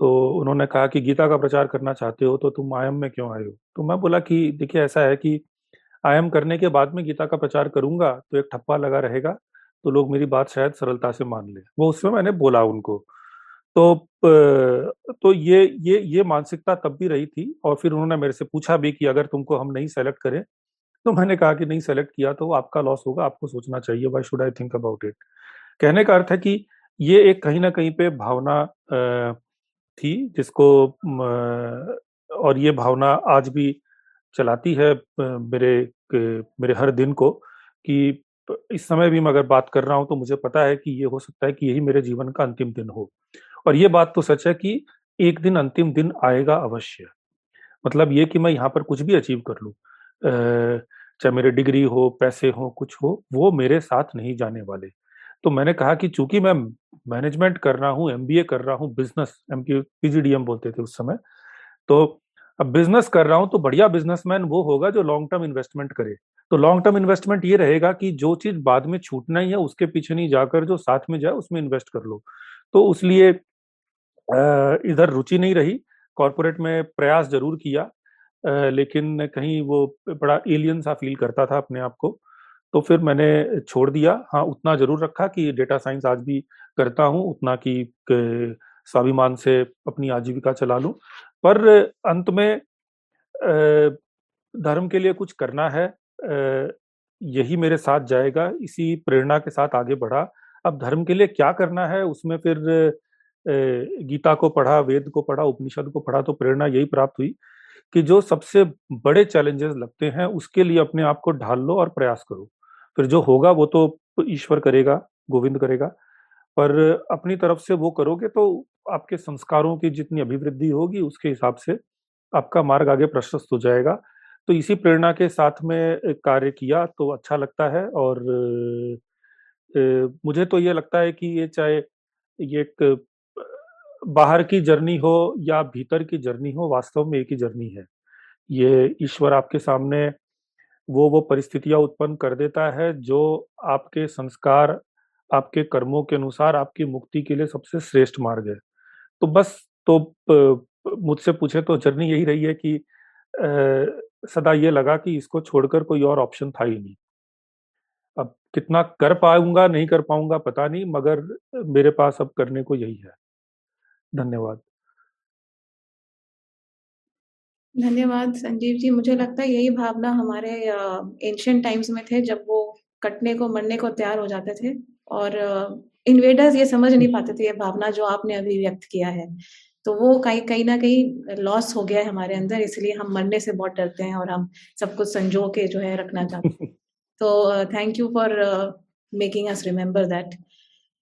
तो उन्होंने कहा कि, गीता का प्रचार करना चाहते हो तो तुम आयम में क्यों आए हो? तो मैं बोला कि, देखिए, ऐसा है कि आयम करने के बाद में गीता का प्रचार करूँगा तो एक ठप्पा लगा रहेगा तो लोग मेरी बात शायद सरलता से मान ले। वो उसमें मैंने बोला उनको। तो तो ये ये ये मानसिकता तब भी रही थी और फिर उन्होंने मेरे से पूछा भी कि, अगर तुमको हम नहीं सेलेक्ट करें? तो मैंने कहा कि, नहीं सेलेक्ट किया तो आपका लॉस होगा, आपको सोचना चाहिए why should I think about it कहने का अर्थ है कि ये एक कहीं ना कहीं पे भावना थी, जिसको और ये भावना आज भी चलाती है मेरे मेरे हर दिन को, कि इस समय भी मैं अगर बात कर रहा हूँ तो मुझे पता है कि ये हो सकता है कि यही मेरे जीवन का अंतिम दिन हो। और ये बात तो सच है कि एक दिन अंतिम दिन आएगा अवश्य। मतलब ये कि मैं यहाँ पर कुछ भी अचीव कर लू चाहे मेरे डिग्री हो, पैसे हो, कुछ हो, वो मेरे साथ नहीं जाने वाले। तो मैंने कहा कि चूँकि मैं मैनेजमेंट कर रहा हूँ एमबीए कर रहा हूँ, बिज़नेस एमके पीजीडीएम बोलते थे उस समय तो अब बिज़नेस कर रहा हूँ तो बढ़िया बिजनेसमैन वो होगा जो लॉन्ग टर्म इन्वेस्टमेंट करे। तो लॉन्ग टर्म इन्वेस्टमेंट ये रहेगा कि जो चीज़ बाद में छूटना ही है, उसके पीछे नहीं जाकर जो साथ में जाए, उसमें इन्वेस्ट कर लो। तो उसलिए इधर रुचि नहीं रही कॉरपोरेट में प्रयास ज़रूर किया लेकिन कहीं वो बड़ा एलियन सा फील करता था अपने आप को। तो फिर मैंने छोड़ दिया। हाँ उतना ज़रूर रखा कि डेटा साइंस आज भी करता हूँ, उतना कि स्वाभिमान से अपनी आजीविका चला लूँ। पर अंत में धर्म के लिए कुछ करना है यही मेरे साथ जाएगा, इसी प्रेरणा के साथ आगे बढ़ा। अब धर्म के लिए क्या करना है, उसमें फिर गीता को पढ़ा, वेद को पढ़ा, उपनिषद को पढ़ा तो प्रेरणा यही प्राप्त हुई कि जो सबसे बड़े चैलेंजेस लगते हैं, उसके लिए अपने आप को ढाल लो और प्रयास करो। फिर जो होगा वो तो ईश्वर करेगा, गोविंद करेगा। पर अपनी तरफ़ से वो करोगे तो आपके संस्कारों की जितनी अभिवृद्धि होगी उसके हिसाब से आपका मार्ग आगे प्रशस्त हो जाएगा। तो इसी प्रेरणा के साथ में कार्य किया तो अच्छा लगता है और मुझे तो ये लगता है कि ये चाहे ये एक बाहर की जर्नी हो या भीतर की जर्नी हो, वास्तव में एक ही जर्नी है। ये ईश्वर आपके सामने वो वो परिस्थितियाँ उत्पन्न कर देता है जो आपके संस्कार आपके कर्मों के अनुसार आपकी मुक्ति के लिए सबसे श्रेष्ठ मार्ग है। तो बस तो मुझसे पूछे तो जर्नी यही रही है कि आ, सदा ये लगा कि इसको छोड़कर कोई और ऑप्शन था ही नहीं। अब कितना कर पाऊँगा नहीं कर पाऊँगा पता नहीं मगर मेरे पास अब करने को यही है। धन्यवाद। धन्यवाद संजीव जी। मुझे लगता है यही भावना हमारे एंशियंट टाइम्स में थे जब वो कटने को मरने को तैयार हो जाते थे और इन्वेडर्स ये समझ नहीं पाते थे ये भावना जो आपने अभी व्यक्त किया है। तो वो कहीं कहीं ना कहीं लॉस हो गया है हमारे अंदर इसलिए हम मरने से बहुत डरते हैं और हम सब कुछ संजो के जो है रखना चाहते हैं। तो thank you for making us remember that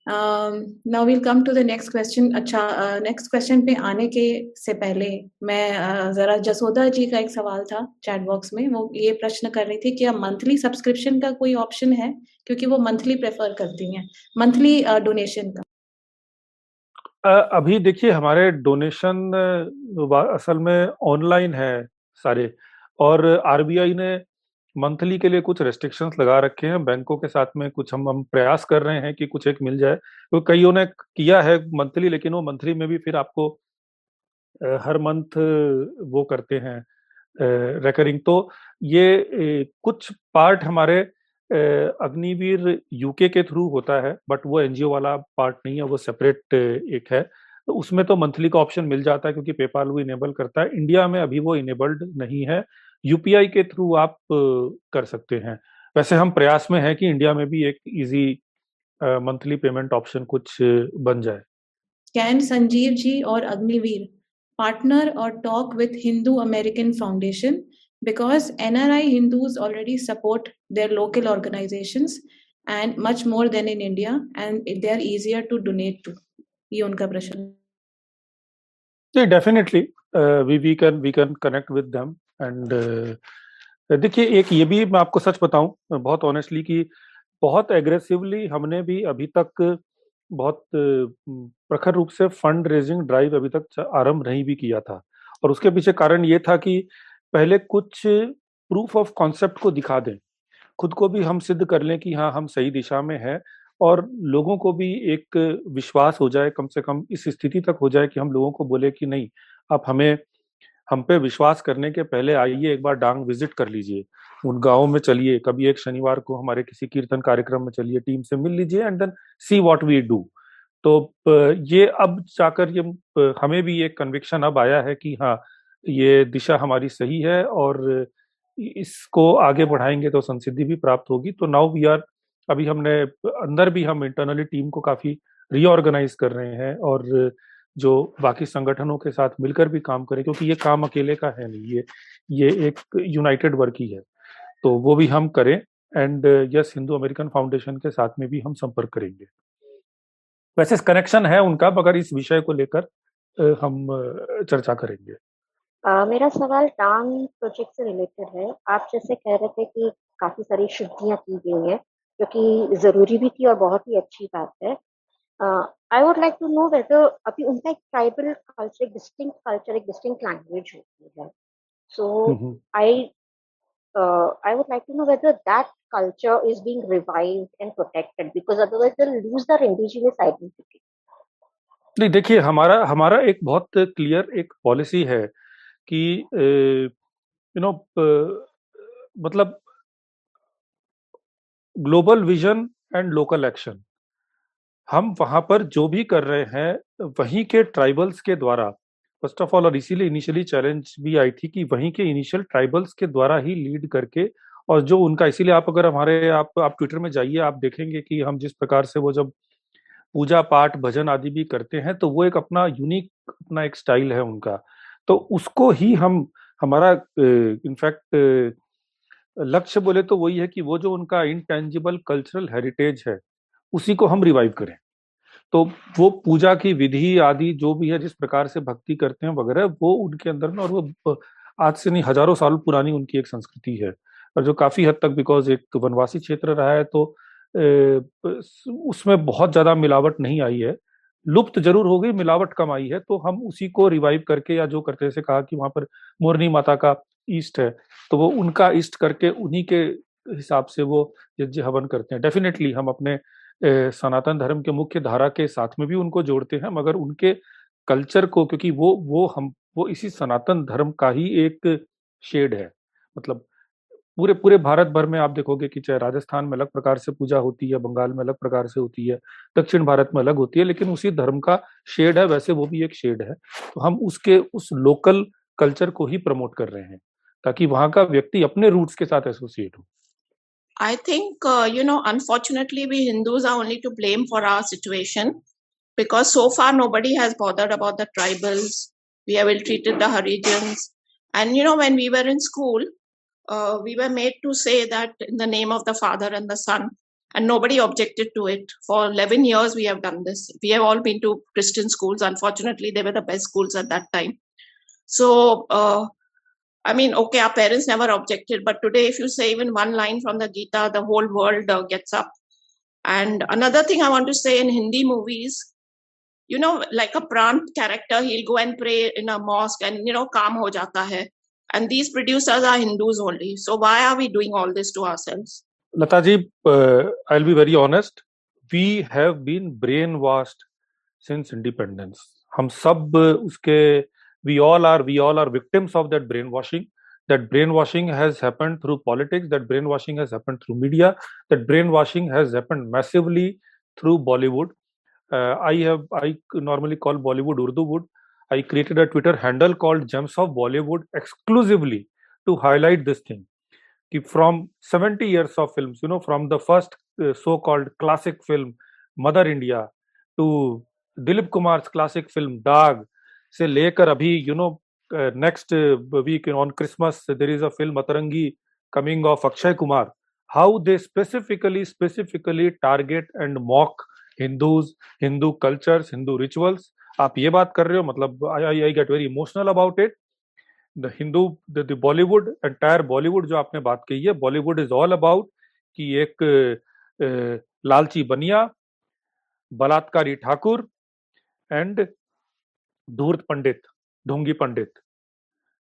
now will come to the next question अच्छा नेक्स्ट uh, क्वेश्चन पे आने के से पहले मैं uh, जरा जसोदा जी का एक सवाल था चैट बॉक्स में। वो ये प्रश्न कर रही थी कि अब मंथली सब्सक्रिप्शन का कोई ऑप्शन है? क्योंकि वो मंथली प्रेफर करती हैं। मंथली डोनेशन uh, का। अभी देखिए हमारे डोनेशन असल में ऑनलाइन है सारे। और आरबीआई ने मंथली के लिए कुछ रेस्ट्रिक्शंस लगा रखे हैं। बैंकों के साथ में कुछ हम हम प्रयास कर रहे हैं कि कुछ एक मिल जाए। तो कईयों ने किया है मंथली, लेकिन वो मंथली में भी फिर आपको हर मंथ वो करते हैं रेकरिंग तो ये कुछ पार्ट हमारे अग्निवीर यूके के थ्रू होता है बट वो एनजीओ वाला पार्ट नहीं है, वो सेपरेट एक है। तो उसमें तो मंथली का ऑप्शन मिल जाता है, क्योंकि पेपाल वो इनेबल करता है। इंडिया में अभी वो इनेबल्ड नहीं है। यूपीआई के थ्रू आप कर सकते हैं। वैसे हम प्रयास में है कि इंडिया में भी एक इजी मंथली पेमेंट ऑप्शन कुछ बन जाए। कैन संजीव जी और अग्निवीर पार्टनर और talk with Hindu American Foundation because NRI Hindus already support their local organizations and much more than in India and they are easier to donate to. ये उनका प्रश्न। Definitely we we can we can connect with them. And देखिए, एक ये भी मैं आपको सच बताऊँ, बहुत ऑनेस्टली कि बहुत एग्रेसिवली हमने भी अभी तक बहुत प्रखर रूप से फंड रेजिंग ड्राइव अभी तक आरंभ नहीं भी किया था। और उसके पीछे कारण ये था कि पहले कुछ प्रूफ ऑफ़ कॉन्सेप्ट को दिखा दें। खुद को भी हम सिद्ध कर लें कि हाँ हम सही दिशा में हैं और लोगों को भी एक विश्वास हो जाए, कम से कम इस स्थिति तक हो जाए कि हम लोगों को बोले कि नहीं, आप हमें हम पे विश्वास करने के पहले आइए एक बार डांग विज़िट कर लीजिए। उन गाँव में चलिए। कभी एक शनिवार को हमारे किसी कीर्तन कार्यक्रम में चलिए, टीम से मिल लीजिए and then see what we do तो ये अब जाकर ये हमें भी एक कन्विक्शन अब आया है कि हाँ ये दिशा हमारी सही है और इसको आगे बढ़ाएँगे तो संसिद्धि भी प्राप्त होगी। तो नाउ वी आर अभी हमने, अंदर भी हम इंटरनली टीम को काफ़ी रीऑर्गेनाइज कर रहे हैं और जो बाकी संगठनों के साथ मिलकर भी काम करें क्योंकि ये काम अकेले का है नहीं ये ये एक यूनाइटेड वर्क ही है। तो वो भी हम करें and yes Hindu American Foundation के साथ में भी हम संपर्क करेंगे। वैसे कनेक्शन है उनका मगर इस विषय को लेकर हम चर्चा करेंगे। uh, मेरा सवाल टांग प्रोजेक्ट से रिलेटेड है। आप जैसे कह रहे थे कि काफ़ी सारी शुद्धियाँ की गई है जो कि ज़रूरी भी थी और बहुत ही अच्छी बात है। I would like to know whether अभी उनका एक ट्राइबल कल्चर एक डिस्टिंग कल्चर एक डिस्टिंग लैंग्वेज होती है। So I I would like to know whether that culture is being revived and protected because otherwise they'll lose their indigenous identity. नहीं देखिए हमारा हमारा एक बहुत क्लियर एक पॉलिसी है कि यू नो मतलब global vision and local action हम वहाँ पर जो भी कर रहे हैं, वहीं के ट्राइबल्स के द्वारा फ़र्स्ट ऑफ़ ऑल और इसीलिए इनिशियली चैलेंज भी आई थी कि वहीं के इनिशियल ट्राइबल्स के द्वारा ही लीड करके, और जो उनका, इसीलिए आप अगर हमारे, आप आप ट्विटर में जाइए, आप देखेंगे कि हम जिस प्रकार से वो जब पूजा पाठ, भजन आदि भी करते हैं तो वो एक अपना यूनिक अपना एक स्टाइल है उनका। तो उसको ही हम, हमारा इनफैक्ट लक्ष्य बोले तो वही है कि वो जो उनका इंटेंजिबल कल्चरल हेरिटेज है उसी को हम रिवाइव करें। तो वो पूजा की विधि आदि जो भी है, जिस प्रकार से भक्ति करते हैं वगैरह, वो उनके अंदर में और वो आज से नहीं, हज़ारों साल पुरानी उनकी एक संस्कृति है। और जो काफ़ी हद तक बिकॉज़ एक वनवासी क्षेत्र रहा है तो उसमें बहुत ज़्यादा मिलावट नहीं आई है। लुप्त ज़रूर हो गई, मिलावट कम आई है तो हम उसी को रिवाइव करके या जो करते से कहा कि वहाँ पर मोरनी माता का ईस्ट है तो वो उनका ईस्ट करके उन्हीं के हिसाब से वो यज्ञ हवन करते हैं। डेफिनेटली हम अपने सनातन धर्म के मुख्य धारा के साथ में भी उनको जोड़ते हैं, मगर उनके कल्चर को, क्योंकि वो वो हम, वो इसी सनातन धर्म का ही एक शेड है। मतलब पूरे पूरे भारत भर में आप देखोगे कि चाहे राजस्थान में अलग प्रकार से पूजा होती है, बंगाल में अलग प्रकार से होती है, दक्षिण भारत में अलग होती है, लेकिन उसी धर्म का शेड है, वैसे वो भी एक शेड है। तो हम उसके, उस लोकल कल्चर को ही प्रमोट कर रहे हैं, ताकि वहाँ का व्यक्ति अपने रूट्स के साथ एसोसिएट हो। I think, uh, you know, unfortunately, we Hindus are only to blame for our situation because so far nobody has bothered about the tribals. We have ill treated the Harijans. And, you know, when we were in school, uh, we were made to say that in the name of the Father and the Son, and nobody objected to it. For 11 years, we have done this. We have all been to Christian schools. Unfortunately, they were the best schools at that time. So, uh, I mean, okay, our parents never objected, but today, if you say even one line from the Gita, the whole world uh, gets up. And another thing I want to say in Hindi movies, you know, like a Prant character, he'll go and pray in a mosque and, you know, calm ho jata hai. And these producers are hindus only. So why are we doing all this to ourselves? Lataji uh, i'll be very honest. We have been brainwashed since independence. Hum sab uske we all are we all are victims of that brainwashing. That brainwashing has happened through politics that brainwashing has happened through media that brainwashing has happened massively through bollywood. Uh, i have i normally call bollywood urdu wood. I created a Twitter handle called Gems of Bollywood exclusively to highlight this thing. From 70 years of films, you know, from the first uh, so-called classic film Mother India to Dilip Kumar's classic film Dag, से लेकर अभी you know next week on Christmas there is a film Atrangi coming of Akshay Kumar how they specifically specifically target and mock Hindus, Hindu cultures, Hindu rituals आप ये बात कर रहे हो मतलब I I get very emotional about it the Hindu the Bollywood entire Bollywood जो आपने बात कही है बॉलीवुड इज़ ऑल अबाउट कि एक लालची बनिया बलात्कारी ठाकुर एंड धूर्त पंडित ढोंगी पंडित।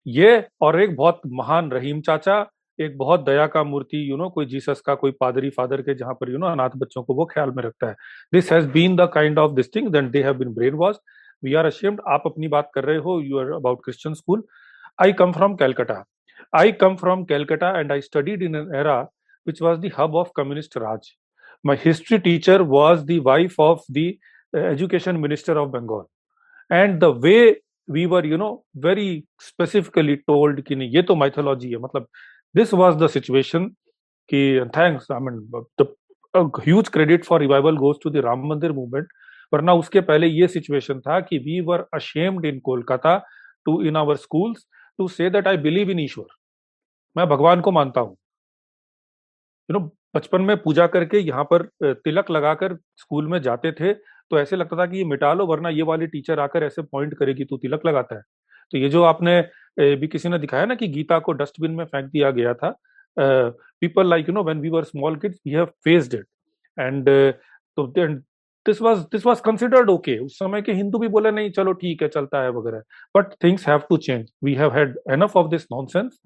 ये और एक बहुत महान रहीम चाचा एक बहुत दया का मूर्ति यू नो कोई जीसस का कोई पादरी फादर के जहाँ पर यू नो अनाथ बच्चों को वो ख्याल में रखता है। This has been the kind of this thing then they have been brain wash we are ashamed आप अपनी बात कर रहे हो you are about Christian school I come from Calcutta I come from Calcutta and I studied in an era which was hub of communist raj. My history teacher was the wife of the uh, education minister of bengal. And the way we were you know very specifically told कि नहीं, ये तो mythology है। मतलब this was the situation कि thanks I mean huge credit for revival goes to the Ram Mandir movement वरना उसके पहले ये सिचुएशन था कि we were ashamed in Kolkata to in our school to say that I believe in Ishwar मैं भगवान को मानता हूँ। यू नो बचपन में पूजा करके यहाँ पर तिलक लगाकर स्कूल में जाते थे। तो ऐसे लगता था कि ये मिटा लो, वरना ये वाली टीचर आकर ऐसे पॉइंट करेगी, तू तिलक लगाता है। तो ये जो आपने भी किसी ने दिखाया ना कि गीता को डस्टबिन में फेंक दिया गया था people like you know when we were small kids we have faced it and तो this was this was considered okay उस समय के हिंदू भी बोले, नहीं, चलो ठीक है, चलता है, वगैरह। But things have to change we have had enough of this nonsense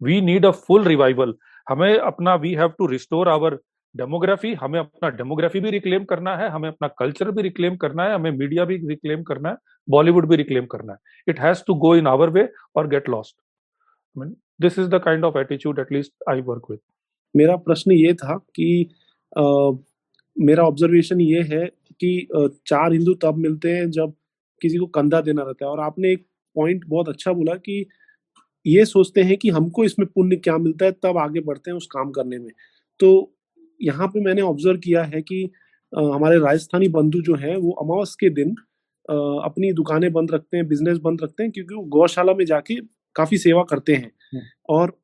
we need a full revival हमें अपना we have to restore our demography हमें अपना डेमोग्राफी भी रिक्लेम करना है हमें अपना कल्चर भी रिक्लेम करना है हमें मीडिया भी रिक्लेम करना है बॉलीवुड भी रिक्लेम करना है। It has to go in our way और get lost this is the kind of attitude at least I work with मेरा प्रश्न ये था कि आ, मेरा ऑब्जर्वेशन ये है कि चार हिंदू तब मिलते हैं जब किसी को कंधा देना रहता है। और आपने एक पॉइंट बहुत अच्छा बोला कि ये सोचते हैं कि हमको इसमें पुण्य क्या मिलता है तब आगे बढ़ते हैं उस काम करने में। तो यहाँ पे मैंने ऑब्ज़र्व किया है कि आ, हमारे राजस्थानी बंधु जो है वो अमावस के दिन आ, अपनी दुकानें बंद रखते हैं बिज़नेस बंद रखते हैं क्योंकि वो गौशाला में जाके काफ़ी सेवा करते हैं। और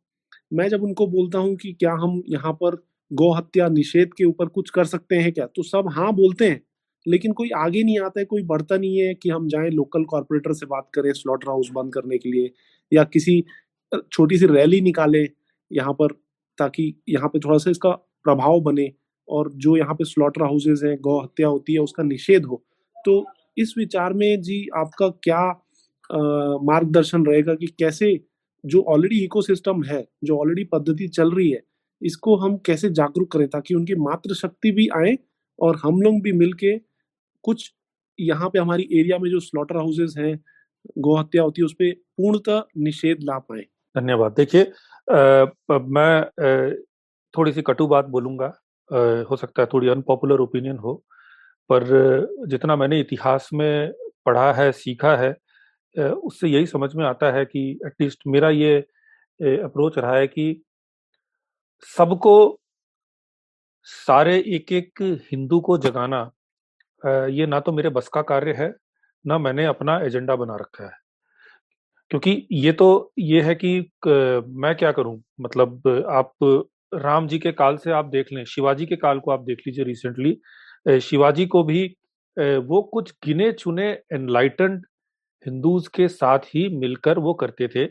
मैं जब उनको बोलता हूँ कि क्या हम यहाँ पर गौ हत्या निषेध के ऊपर कुछ कर सकते हैं क्या तो सब हाँ बोलते हैं लेकिन कोई आगे नहीं आता है कोई बढ़ता नहीं है कि हम जाएँ लोकल कॉरपोरेटर से बात करें स्लॉटर हाउस बंद करने के लिए या किसी छोटी सी रैली निकाले यहाँ पर ताकि यहाँ पे थोड़ा सा इसका प्रभाव बने और जो यहाँ पे स्लॉटर हाउसेज हैं, गौ हत्या होती है, उसका निषेध हो तो इस विचार में जी आपका क्या मार्गदर्शन रहेगा कि कैसे जो ऑलरेडी इकोसिस्टम है, जो ऑलरेडी पद्धति चल रही है, इसको हम कैसे जागरूक करें ताकि उनकी मात्र शक्ति भी आए और हम लोग भी मिलके कुछ यहाँ पे हमारी एरिया में जो स्लॉटर हाउसेज हैं, गौ हत्या होती है, उस पर पूर्णतः निषेध ला पाए। धन्यवाद। देखिए मैं थोड़ी सी कटु बात बोलूँगा। हो सकता है थोड़ी अनपॉपुलर ओपिनियन हो, पर जितना मैंने इतिहास में पढ़ा है, सीखा है उससे यही समझ में आता है कि एटलीस्ट मेरा ये अप्रोच रहा है कि सबको, सारे एक एक हिंदू को जगाना ये ना तो मेरे बस का कार्य है, ना मैंने अपना एजेंडा बना रखा है। क्योंकि ये तो ये है कि, मैं क्या करूँ? मतलब आप राम जी के काल से आप देख लें, शिवाजी के काल को आप देख लीजिए रिसेंटली शिवाजी को भी वो कुछ गिने चुने एनलाइटेंड हिंदूज के साथ ही मिलकर वो करते थे,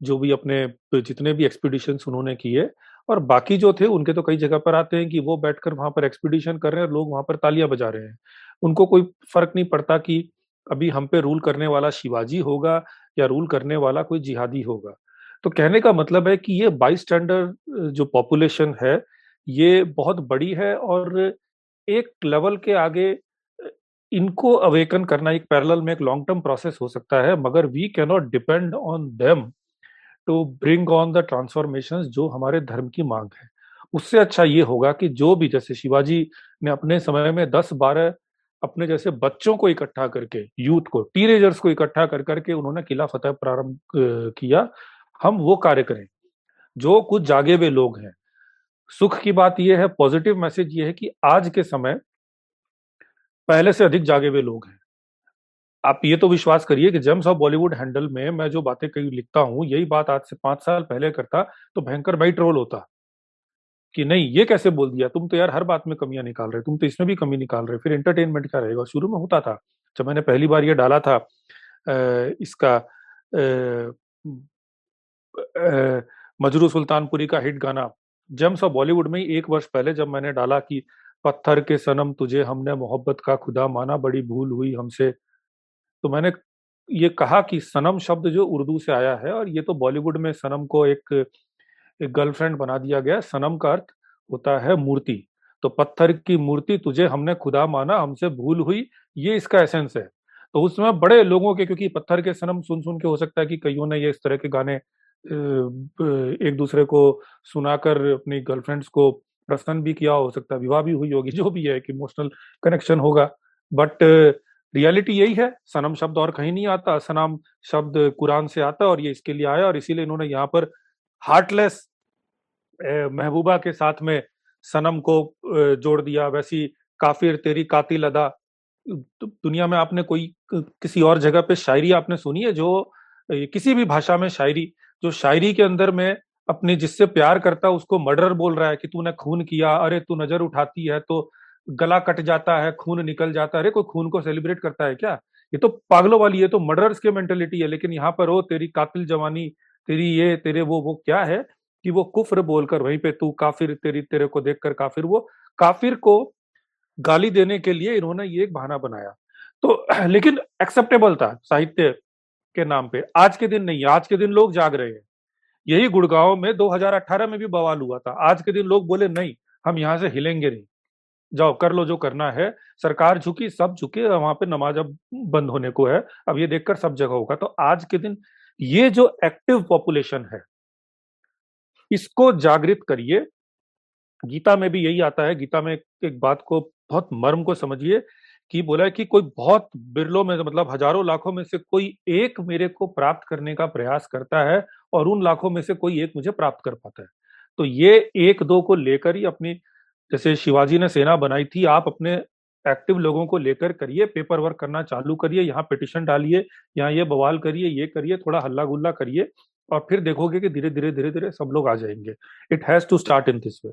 जो भी अपने, जितने भी एक्सपीडिशन उन्होंने किए, और बाकी जो थे, उनके तो कई जगह पर आते हैं कि वो बैठकर वहाँ पर एक्सपीडिशन कर रहे हैं और लोग वहाँ पर तालियाँ बजा रहे हैं। उनको कोई फ़र्क नहीं पड़ता कि अभी हम पे रूल करने वाला शिवाजी होगा या रूल करने वाला कोई जिहादी होगा। तो कहने का मतलब है कि ये बाई स्टैंडर्ड जो पॉपुलेशन है, ये बहुत बड़ी है और एक लेवल के आगे इनको अवेकन करना एक पैरेलल में एक लॉन्ग टर्म प्रोसेस हो सकता है, मगर we cannot depend on them to bring on the transformation जो हमारे धर्म की मांग है। उससे अच्छा ये होगा कि जो भी, जैसे शिवाजी ने अपने समय में दस बारह अपने जैसे बच्चों को इकट्ठा करके यूथ को टीनेजर्स को इकट्ठा कर करके उन्होंने किला फतेह प्रारंभ किया हम वो कार्य करें, जो कुछ जागे हुए लोग हैं। सुख की बात यह है पॉजिटिव मैसेज ये है कि आज के समय पहले से अधिक जागे हुए लोग हैं। आप ये तो विश्वास करिए कि जेम्स ऑफ़ बॉलीवुड हैंडल में मैं जो बातें कहीं, लिखता हूँ, यही बात आज से पाँच साल पहले करता तो भयंकर भाई ट्रोल होता। कि नहीं, ये कैसे बोल दिया? तुम तो यार हर बात में कमियाँ निकाल रहे तुम तो इसमें भी कमी निकाल रहे फिर एंटरटेनमेंट क्या रहेगा? शुरू में होता था, जब मैंने पहली बार ये डाला था इसका मजरू सुल्तानपुरी का हिट गाना। जेम्स ऑफ़ बॉलीवुड में एक वर्ष पहले जब मैंने डाला कि, पत्थर के सनम तुझे हमने मोहब्बत का खुदा माना, बड़ी भूल हुई हमसे। तो मैंने ये कहा कि सनम शब्द जो उर्दू से आया है और ये तो बॉलीवुड में सनम को एक एक गर्लफ्रेंड बना दिया गया। सनम का अर्थ होता है मूर्ति। तो पत्थर की मूर्ति तुझे हमने खुदा माना, हमसे भूल हुई, ये इसका एसेंस है। तो उसमें बड़े लोगों के, क्योंकि पत्थर के सनम सुन सुन के हो सकता है कि कईयों ने ये इस तरह के गाने एक दूसरे को सुनाकर अपनी गर्लफ्रेंड्स को प्रसन्न भी किया हो सकता है विवाह भी हुई होगी, जो भी है कि इमोशनल कनेक्शन होगा। बट रियलिटी यही है, सनम शब्द और कहीं नहीं आता, सनम शब्द कुरान से आता और ये इसके लिए आया और इसीलिए इन्होंने यहाँ पर हार्टलेस महबूबा के साथ में सनम को जोड़ दिया। वैसी काफिर, तेरी कातिल अदा। दुनिया में आपने कोई किसी और जगह पे शायरी आपने सुनी है जो किसी भी भाषा में शायरी जो शायरी के अंदर में अपने जिससे प्यार करता, उसको मर्डर बोल रहा है कि तूने खून किया, अरे तू नज़र उठाती है तो गला कट जाता है, खून निकल जाता है। अरे कोई खून को सेलिब्रेट करता है क्या? ये तो पागलों वाली है तो मर्डर्स की मेंटेलिटी है, लेकिन यहाँ पर हो तेरी कातिल जवानी, तेरी ये, तेरे वो वो क्या है कि वो कुफ्र बोलकर, वहीं पे तू काफिर, तेरी, तेरे को देखकर काफिर वो। काफिर को गाली देने के लिए इन्होंने ये एक बहाना बनाया। तो लेकिन एक्सेप्टेबल था साहित्य के नाम पे। आज के दिन नहीं, आज के दिन लोग जाग रहे हैं। यही गुड़गांव में 2018 में भी बवाल हुआ था। आज के दिन लोग बोले, नहीं, हम यहाँ से हिलेंगे नहीं। जाओ, कर लो जो करना है। सरकार झुकी, सब झुके, वहाँ पे नमाज़ अब बंद होने को है। अब ये देखकर सब जगह होगा। तो आज के दिन ये जो एक्टिव पॉपुलेशन है, इसको जागृत करिए। गीता में भी यही आता है। गीता में एक बात को बहुत मर्म को समझिए। कि बोला कि कोई बहुत बिरलों में मतलब हज़ारों लाखों में से कोई एक मेरे को प्राप्त करने का प्रयास करता है और उन लाखों में से कोई एक मुझे प्राप्त कर पाता है। तो ये एक दो को लेकर ही अपनी, जैसे शिवाजी ने सेना बनाई थी, आप अपने एक्टिव लोगों को लेकर करिए, पेपर वर्क करना चालू करिए, यहाँ पिटिशन डालिए, यहाँ ये बवाल करिए, ये करिए, थोड़ा हल्ला गुल्ला करिए और फिर देखोगे कि धीरे धीरे धीरे धीरे सब लोग आ जाएँगे। It has to start in this way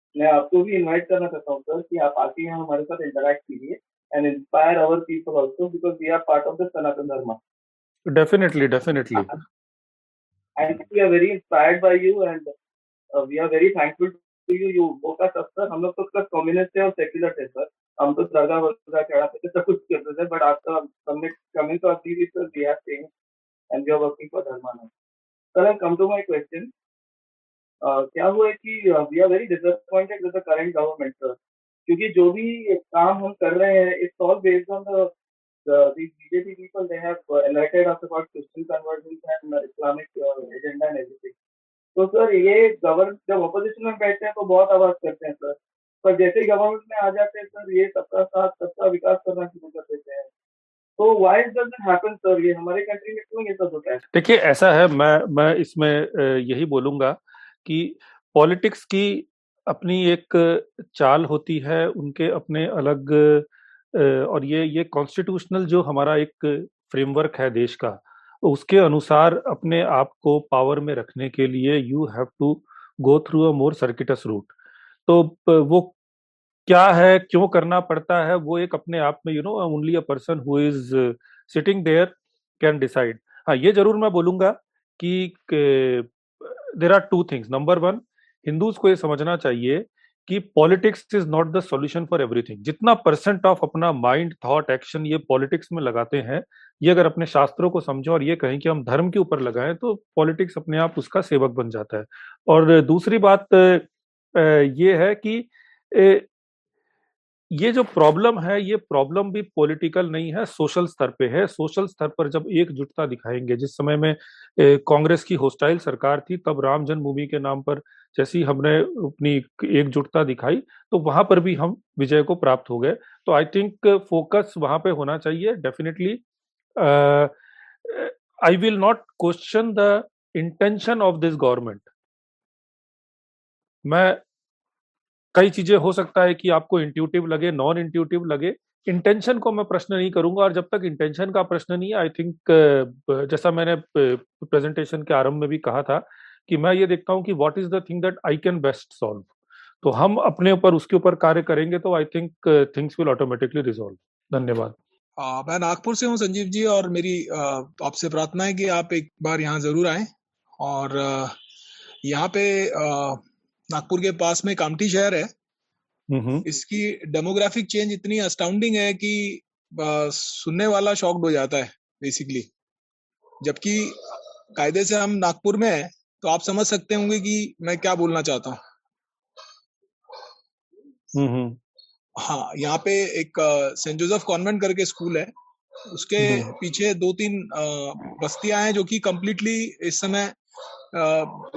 मैं आपको भी इनवाइट करना चाहता हूँ सर कि आप आके यहाँ हमारे साथ इंटरेक्ट कीजिए and inspire our people also because we are part of the Sanatan Dharma definitely definitely and we are very inspired by you and we are very thankful to you you वो का सब sir हम लोग तो plus communist थे और secular थे sir हम तो दरगाह वरगाह चढ़ाते थे सब कुछ करते थे but after coming to our sir we have change and we are working for dharma now sir I come to my question क्या हुआ है कि we are very disappointed with the current government sir क्योंकि जो भी काम हम कर रहे हैं it's all based on the have uh, elected us about Christian conversions and uh, Islamic uh, agenda and everything. तो सर ये गवर्न जब अपोजिशन में बैठते हैं तो बहुत आवाज़ करते हैं सर पर जैसे ही गवर्नमेंट में आ जाते हैं सर ये सबका साथ सबका विकास करना शुरू कर देते हैं। तो सर ये हमारे कंट्री में क्यों ये सब होता है? देखिए ऐसा है मैं मैं इसमें यही बोलूँगा कि पॉलिटिक्स की अपनी एक चाल होती है, उनके अपने अलग और ये ये कॉन्स्टिट्यूशनल जो हमारा एक फ्रेमवर्क है देश का, उसके अनुसार अपने आप को पावर में रखने के लिए you have to go through a more circuitous route तो वो क्या है, क्यों करना पड़ता है, वो एक अपने आप में you know only a person who is sitting there can decide हाँ ये ज़रूर मैं बोलूँगा कि there are two things number one Hindus को यह समझना चाहिए कि politics is not the solution for everything जितना परसेंट ऑफ़ अपना माइंड थॉट एक्शन ये पॉलिटिक्स में लगाते हैं, ये अगर अपने शास्त्रों को समझो और ये कहें कि हम धर्म के ऊपर लगाएँ तो पॉलिटिक्स अपने आप उसका सेवक बन जाता है। और दूसरी बात ये है कि ये जो प्रॉब्लम है, ये प्रॉब्लम भी पॉलिटिकल नहीं है सोशल स्तर पे है। सोशल स्तर पर जब एकजुटता दिखाएँगे, जिस समय में कांग्रेस की होस्टाइल सरकार थी, तब राम जन्मभूमि के नाम पर जैसी हमने अपनी एकजुटता दिखाई तो वहाँ पर भी हम विजय को प्राप्त हो गए। तो आई थिंक फोकस वहाँ पे होना चाहिए definitely I will not question the intention of this government मैं कई चीज़ें हो सकता है कि आपको इंट्यूटिव लगे नॉन इंट्यूटिव लगे। इंटेंशन को मैं प्रश्न नहीं करूँगा और जब तक इंटेंशन का प्रश्न नहीं है आई थिंक जैसा मैंने प्रेजेंटेशन के आरंभ में भी कहा था कि मैं ये देखता हूँ कि what is the thing that I can best solve तो हम अपने ऊपर उसके ऊपर कार्य करेंगे तो I think things will automatically resolve धन्यवाद। आ, मैं नागपुर से हूँ संजीव जी और मेरी आपसे प्रार्थना है कि आप एक बार यहाँ ज़रूर आए और यहाँ पे नागपुर के पास में कामठी शहर है। इसकी डेमोग्राफिक चेंज इतनी अस्टाउंडिंग है कि सुनने वाला शॉक्ड हो जाता है बेसिकली जबकि कायदे से हम नागपुर में है तो आप समझ सकते होंगे कि मैं क्या बोलना चाहता हूँ। हाँ यहाँ पे एक सेंट जोसेफ कॉन्वेंट करके स्कूल है। उसके पीछे दो तीन बस्तियाँ हैं जो कि कम्प्लीटली इस समय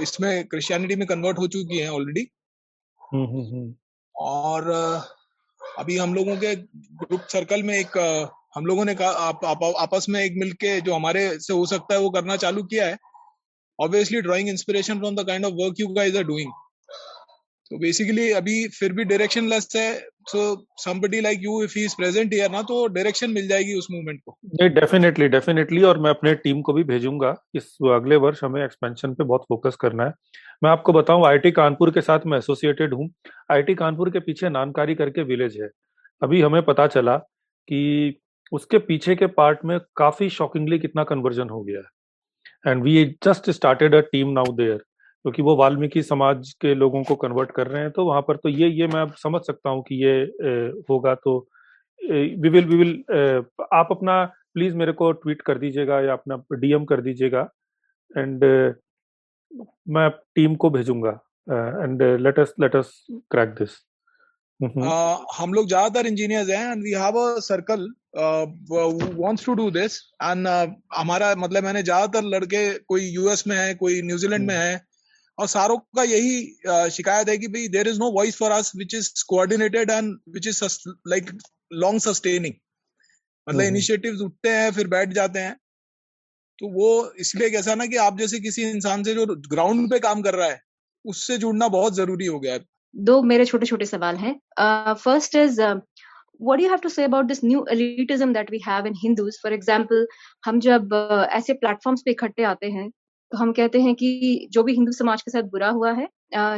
इसमें क्रिश्चियनिटी में कन्वर्ट हो चुकी हैं ऑलरेडी और अभी हम लोगों के ग्रुप सर्कल में एक हम लोगों ने कहा आप, आप, आपस में एक मिलके जो हमारे से हो सकता है वो करना चालू किया है। Obviously drawing inspiration from the kind of work you guys are doing तो बेसिकली अभी फिर भी डायरेक्शन लेस है so somebody like you if he is present here ना तो डायरेक्शन मिल जाएगी उस मूवमेंट को। नहीं डेफिनेटली डेफिनेटली और मैं अपने टीम को भी भेजूँगा। इस अगले वर्ष हमें एक्सपेंशन पे बहुत फोकस करना है। मैं आपको बताऊँ आईटी कानपुर के साथ मैं एसोसिएटेड हूँ। आईटी कानपुर के पीछे नानकारी करके विलेज है। अभी हमें पता चला कि उसके पीछे के पार्ट में काफ़ी शॉकिंगली कितना कन्वर्जन हो गया है। And we just started a team now there क्योंकि वो वाल्मीकि समाज के लोगों को कन्वर्ट कर रहे हैं तो वहाँ पर तो ये ये मैं समझ सकता हूँ कि ये होगा। तो वी विल वी विल आप अपना प्लीज़ मेरे को ट्वीट कर दीजिएगा या अपना डीएम कर दीजिएगा एंड मैं टीम को भेजूँगा and let us let us crack this हम लोग ज़्यादातर इंजीनियर्स हैं and we have a circle wants to do this and हमारा मतलब मैंने ज़्यादातर लड़के कोई यूएस में है कोई न्यूजीलैंड में है और सारों का यही शिकायत है कि भाई there is no voice for us which is coordinated and which is like long sustaining मतलब इनिशिएटिव्स हम्म, हम्म। उठते हैं फिर बैठ जाते हैं तो वो इसलिए कैसा ना कि आप जैसे किसी इंसान से जो ग्राउंड पे काम कर रहा है उससे जुड़ना बहुत ज़रूरी हो गया है दो मेरे छोटे छोटे सवाल हैं first is what do you have to say about this new elitism that we have in Hindus? For example, हम जब ऐसे प्लेटफॉर्म्स पे इकट्ठे आते हैं तो हम कहते हैं कि जो भी हिंदू समाज के साथ बुरा हुआ है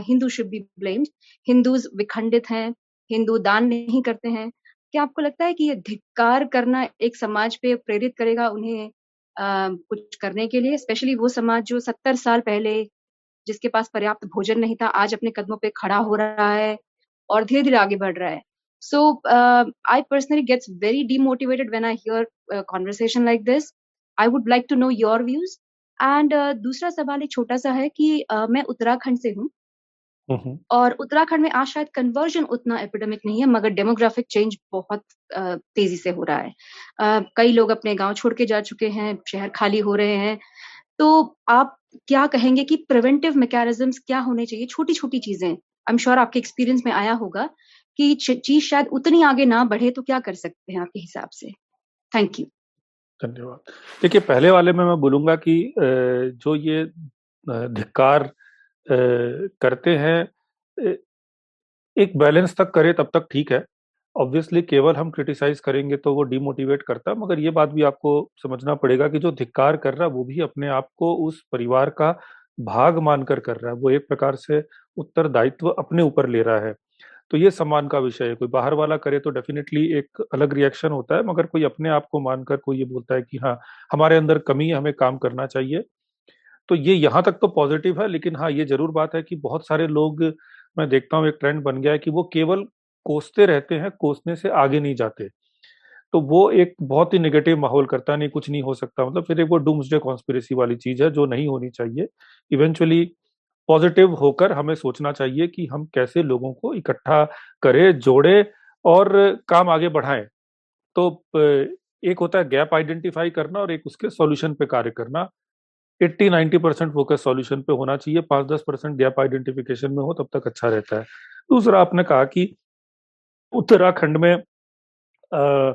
Hindu should be blamed Hindus विखंडित हैं हिंदू दान नहीं करते हैं। क्या आपको लगता है कि ये धिक्कार करना एक समाज पे प्रेरित करेगा उन्हें आ, कुछ करने के लिए? स्पेशली वो समाज जो सत्तर साल पहले जिसके पास पर्याप्त भोजन नहीं था आज अपने कदमों पे खड़ा हो रहा है और धीरे धीरे आगे बढ़ रहा है। So I personally gets very demotivated when I hear conversation like this I would like to know your views and uh, दूसरा सवाल एक छोटा सा है कि uh, मैं उत्तराखंड से हूँ। और उत्तराखंड में आज शायद कन्वर्जन उतना एपिडेमिक नहीं है मगर डेमोग्राफिक चेंज बहुत तेज़ी से हो रहा है। कई लोग अपने गाँव छोड़ के जा चुके हैं शहर खाली हो रहे हैं। तो आप क्या कहेंगे कि प्रिवेंटिव मैकेनिज्म्स क्या होने चाहिए? छोटी छोटी चीज़ें। आई एम श्योर आपके एक्सपीरियंस में आया होगा कि चीज़ शायद उतनी आगे ना बढ़े तो क्या कर सकते हैं आपके हिसाब से? थैंक यू धन्यवाद। देखिए, पहले वाले में मैं बोलूँगा कि जो ये धिक्कार करते हैं एक बैलेंस तक करे तब तक ठीक है। ऑब्वियसली केवल हम क्रिटिसाइज करेंगे तो वो डिमोटिवेट करता है, मगर ये बात भी आपको समझना पड़ेगा कि जो धिक्कार कर रहा है, वो भी अपने आप को उस परिवार का भाग मानकर कर रहा है। वो एक प्रकार से उत्तरदायित्व अपने ऊपर ले रहा है। तो ये सम्मान का विषय है। कोई बाहर वाला करे तो डेफिनेटली एक अलग रिएक्शन होता है, मगर कोई अपने आप को मानकर कोई ये बोलता है कि हाँ हमारे अंदर कमी है, हमें काम करना चाहिए। तो ये यहाँ तक तो पॉजिटिव है, लेकिन हाँ ये ज़रूर बात है कि बहुत सारे लोग, मैं देखता हूँ, एक ट्रेंड बन गया है कि वो केवल कोसते रहते हैं, कोसने से आगे नहीं जाते। तो वो एक बहुत ही नेगेटिव माहौल करता नहीं, कुछ नहीं हो सकता। मतलब फिर एक वो डूम्सडे कॉन्स्पिरेसी वाली चीज़ है, जो नहीं होनी चाहिए। इवेंचुअली पॉजिटिव होकर हमें सोचना चाहिए कि हम कैसे लोगों को इकट्ठा करें जोड़े और काम आगे बढ़ाएँ। तो एक होता है गैप आइडेंटिफाई करना और एक उसके सॉल्यूशन पे कार्य करना। 80-90 परसेंट फोकस सॉल्यूशन पे होना चाहिए पाँच दस परसेंट गैप आइडेंटिफिकेशन में हो तब तक अच्छा रहता है। दूसरा आपने कहा कि उत्तराखंड में आ,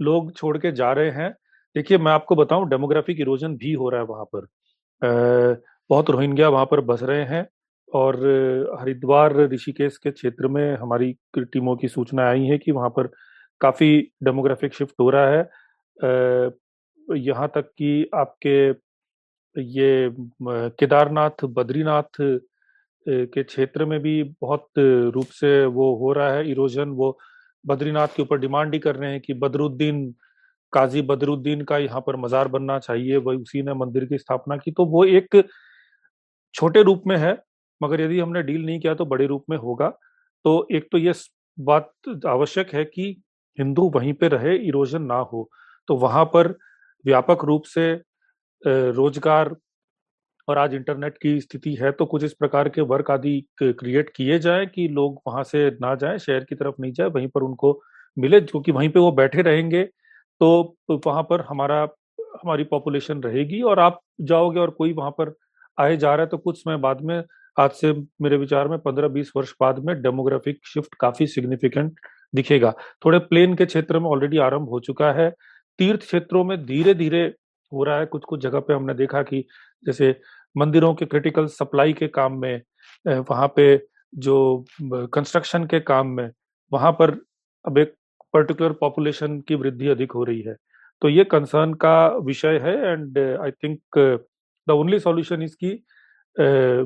लोग छोड़ के जा रहे हैं। देखिए मैं आपको बताऊँ डेमोग्राफिक इरोजन भी हो रहा है वहाँ पर। आ, बहुत रोहिंग्या वहाँ पर बस रहे हैं और हरिद्वार ऋषिकेश के क्षेत्र में हमारी टीमों की सूचना आई है कि वहाँ पर काफ़ी डेमोग्राफिक शिफ्ट हो रहा है। यहाँ तक कि आपके ये केदारनाथ, बद्रीनाथ के क्षेत्र में भी बहुत रूप से वो हो रहा है, इरोजन वो बद्रीनाथ के ऊपर डिमांड ही कर रहे हैं कि बदरुद्दीन, काजी बदरुद्दीन का यहाँ पर मजार बनना चाहिए, वही उसी ने मंदिर की स्थापना की। तो वो एक छोटे रूप में है, मगर यदि हमने डील नहीं किया तो बड़े रूप में होगा। तो एक तो ये बात आवश्यक है कि हिंदू वहीं पे रहे, इरोजन ना हो। तो वहाँ पर व्यापक रूप से रोज़गार और आज इंटरनेट की स्थिति है तो कुछ इस प्रकार के वर्क आदि क्रिएट किए जाए कि लोग वहाँ से ना जाए, शहर की तरफ़ नहीं जाए, वहीं पर उनको मिले क्योंकि वहीं पे वो बैठे रहेंगे। तो वहाँ पर हमारा, हमारी पॉपुलेशन रहेगी और आप जाओगे और कोई वहाँ पर आए जा रहा है तो कुछ समय बाद में, आज से मेरे विचार में पंद्रह बीस वर्ष बाद में डेमोग्राफिक शिफ्ट काफ़ी सिग्निफिकेंट दिखेगा। थोड़े प्लेन के क्षेत्र में ऑलरेडी आरंभ हो चुका है। तीर्थ क्षेत्रों में धीरे धीरे हो रहा है कुछ कुछ जगह पे हमने देखा कि जैसे मंदिरों के क्रिटिकल सप्लाई के काम में वहाँ पे जो कंस्ट्रक्शन के काम में, वहाँ पर अब एक पर्टिकुलर पॉपुलेशन की वृद्धि अधिक हो रही है। तो ये कंसर्न का विषय है and I think the only solution is की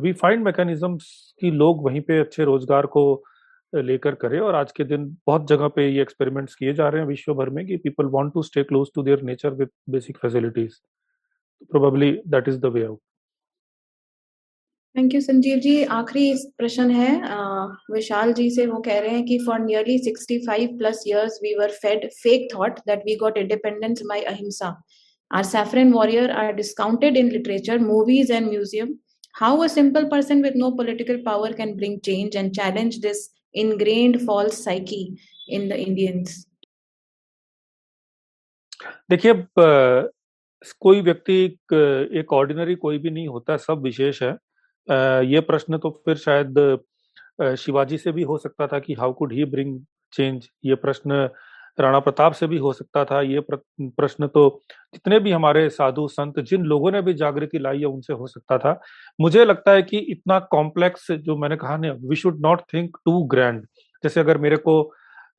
वी फाइंड मैकेनिज्म्स कि लोग वहीं पे अच्छे रोज़गार को लेकर करें और आज के दिन बहुत जगह पे ये एक्सपेरिमेंट्स किए जा रहे हैं विश्व भर में कि people want to stay close to their nature with basic facilities probably that is the way out thank you Sanjeev ji आखिरी प्रश्न है विशाल जी से वो कह रहे हैं कि for nearly 65 plus years we were fed fake thought that we got independence by ahimsa our saffron warrior are discounted in literature movies and museum how a simple person with no political power can bring change and challenge this ingrained false psyche in the Indians? देखिए कोई व्यक्ति एक ordinary कोई भी नहीं होता, सब विशेष है। ये प्रश्न तो फिर शायद शिवाजी से भी हो सकता था कि how could he bring change ये प्रश्न राणा प्रताप से भी हो सकता था ये प्रश्न तो जितने भी हमारे साधु संत, जिन लोगों ने भी जागृति लाई है उनसे हो सकता था। मुझे लगता है कि इतना कॉम्प्लेक्स जो मैंने कहा ना we should not think too grand जैसे अगर मेरे को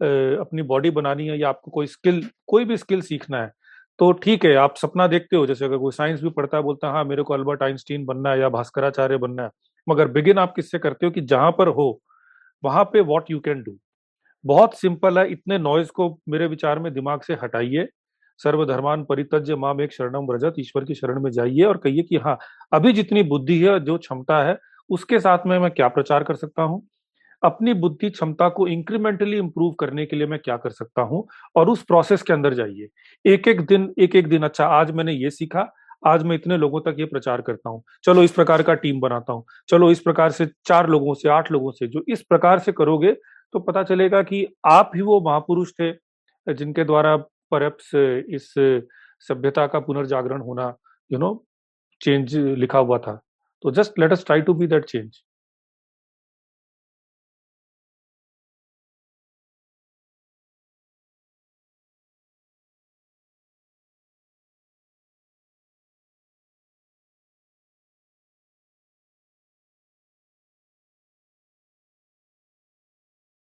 अपनी बॉडी बनानी है या आपको कोई स्किल कोई भी स्किल सीखना है तो ठीक है, आप सपना देखते हो। जैसे अगर कोई साइंस भी पढ़ता है, बोलता है हाँ मेरे को अल्बर्ट आइंस्टीन बनना है या भास्कराचार्य बनना है। मगर बिगिन आप किससे करते हो कि जहाँ पर हो, वहाँ पे वॉट यू कैन डू बहुत सिंपल है, इतने नॉइज़ को मेरे विचार में दिमाग से हटाइए। सर्वधर्मान परितज्य माम एक शरणम व्रजत, ईश्वर की शरण में जाइए और कहिए कि हाँ अभी जितनी बुद्धि है, जो क्षमता है, उसके साथ में मैं क्या प्रचार कर सकता हूँ? अपनी बुद्धि क्षमता को इंक्रीमेंटली इंप्रूव करने के लिए मैं क्या कर सकता हूँ? और उस प्रोसेस के अंदर जाइए। एक एक दिन एक एक दिन अच्छा आज मैंने ये सीखा, आज मैं इतने लोगों तक ये प्रचार करता हूँ। चलो, इस प्रकार का टीम बनाता हूँ। चलो, इस प्रकार से चार लोगों से, आठ लोगों से, जो इस प्रकार से करोगे तो पता चलेगा कि आप ही वो महापुरुष थे, जिनके द्वारा परप्स इस सभ्यता का पुनर्जागरण होना यू नो चेंज लिखा हुआ था। तो just let us try to be that change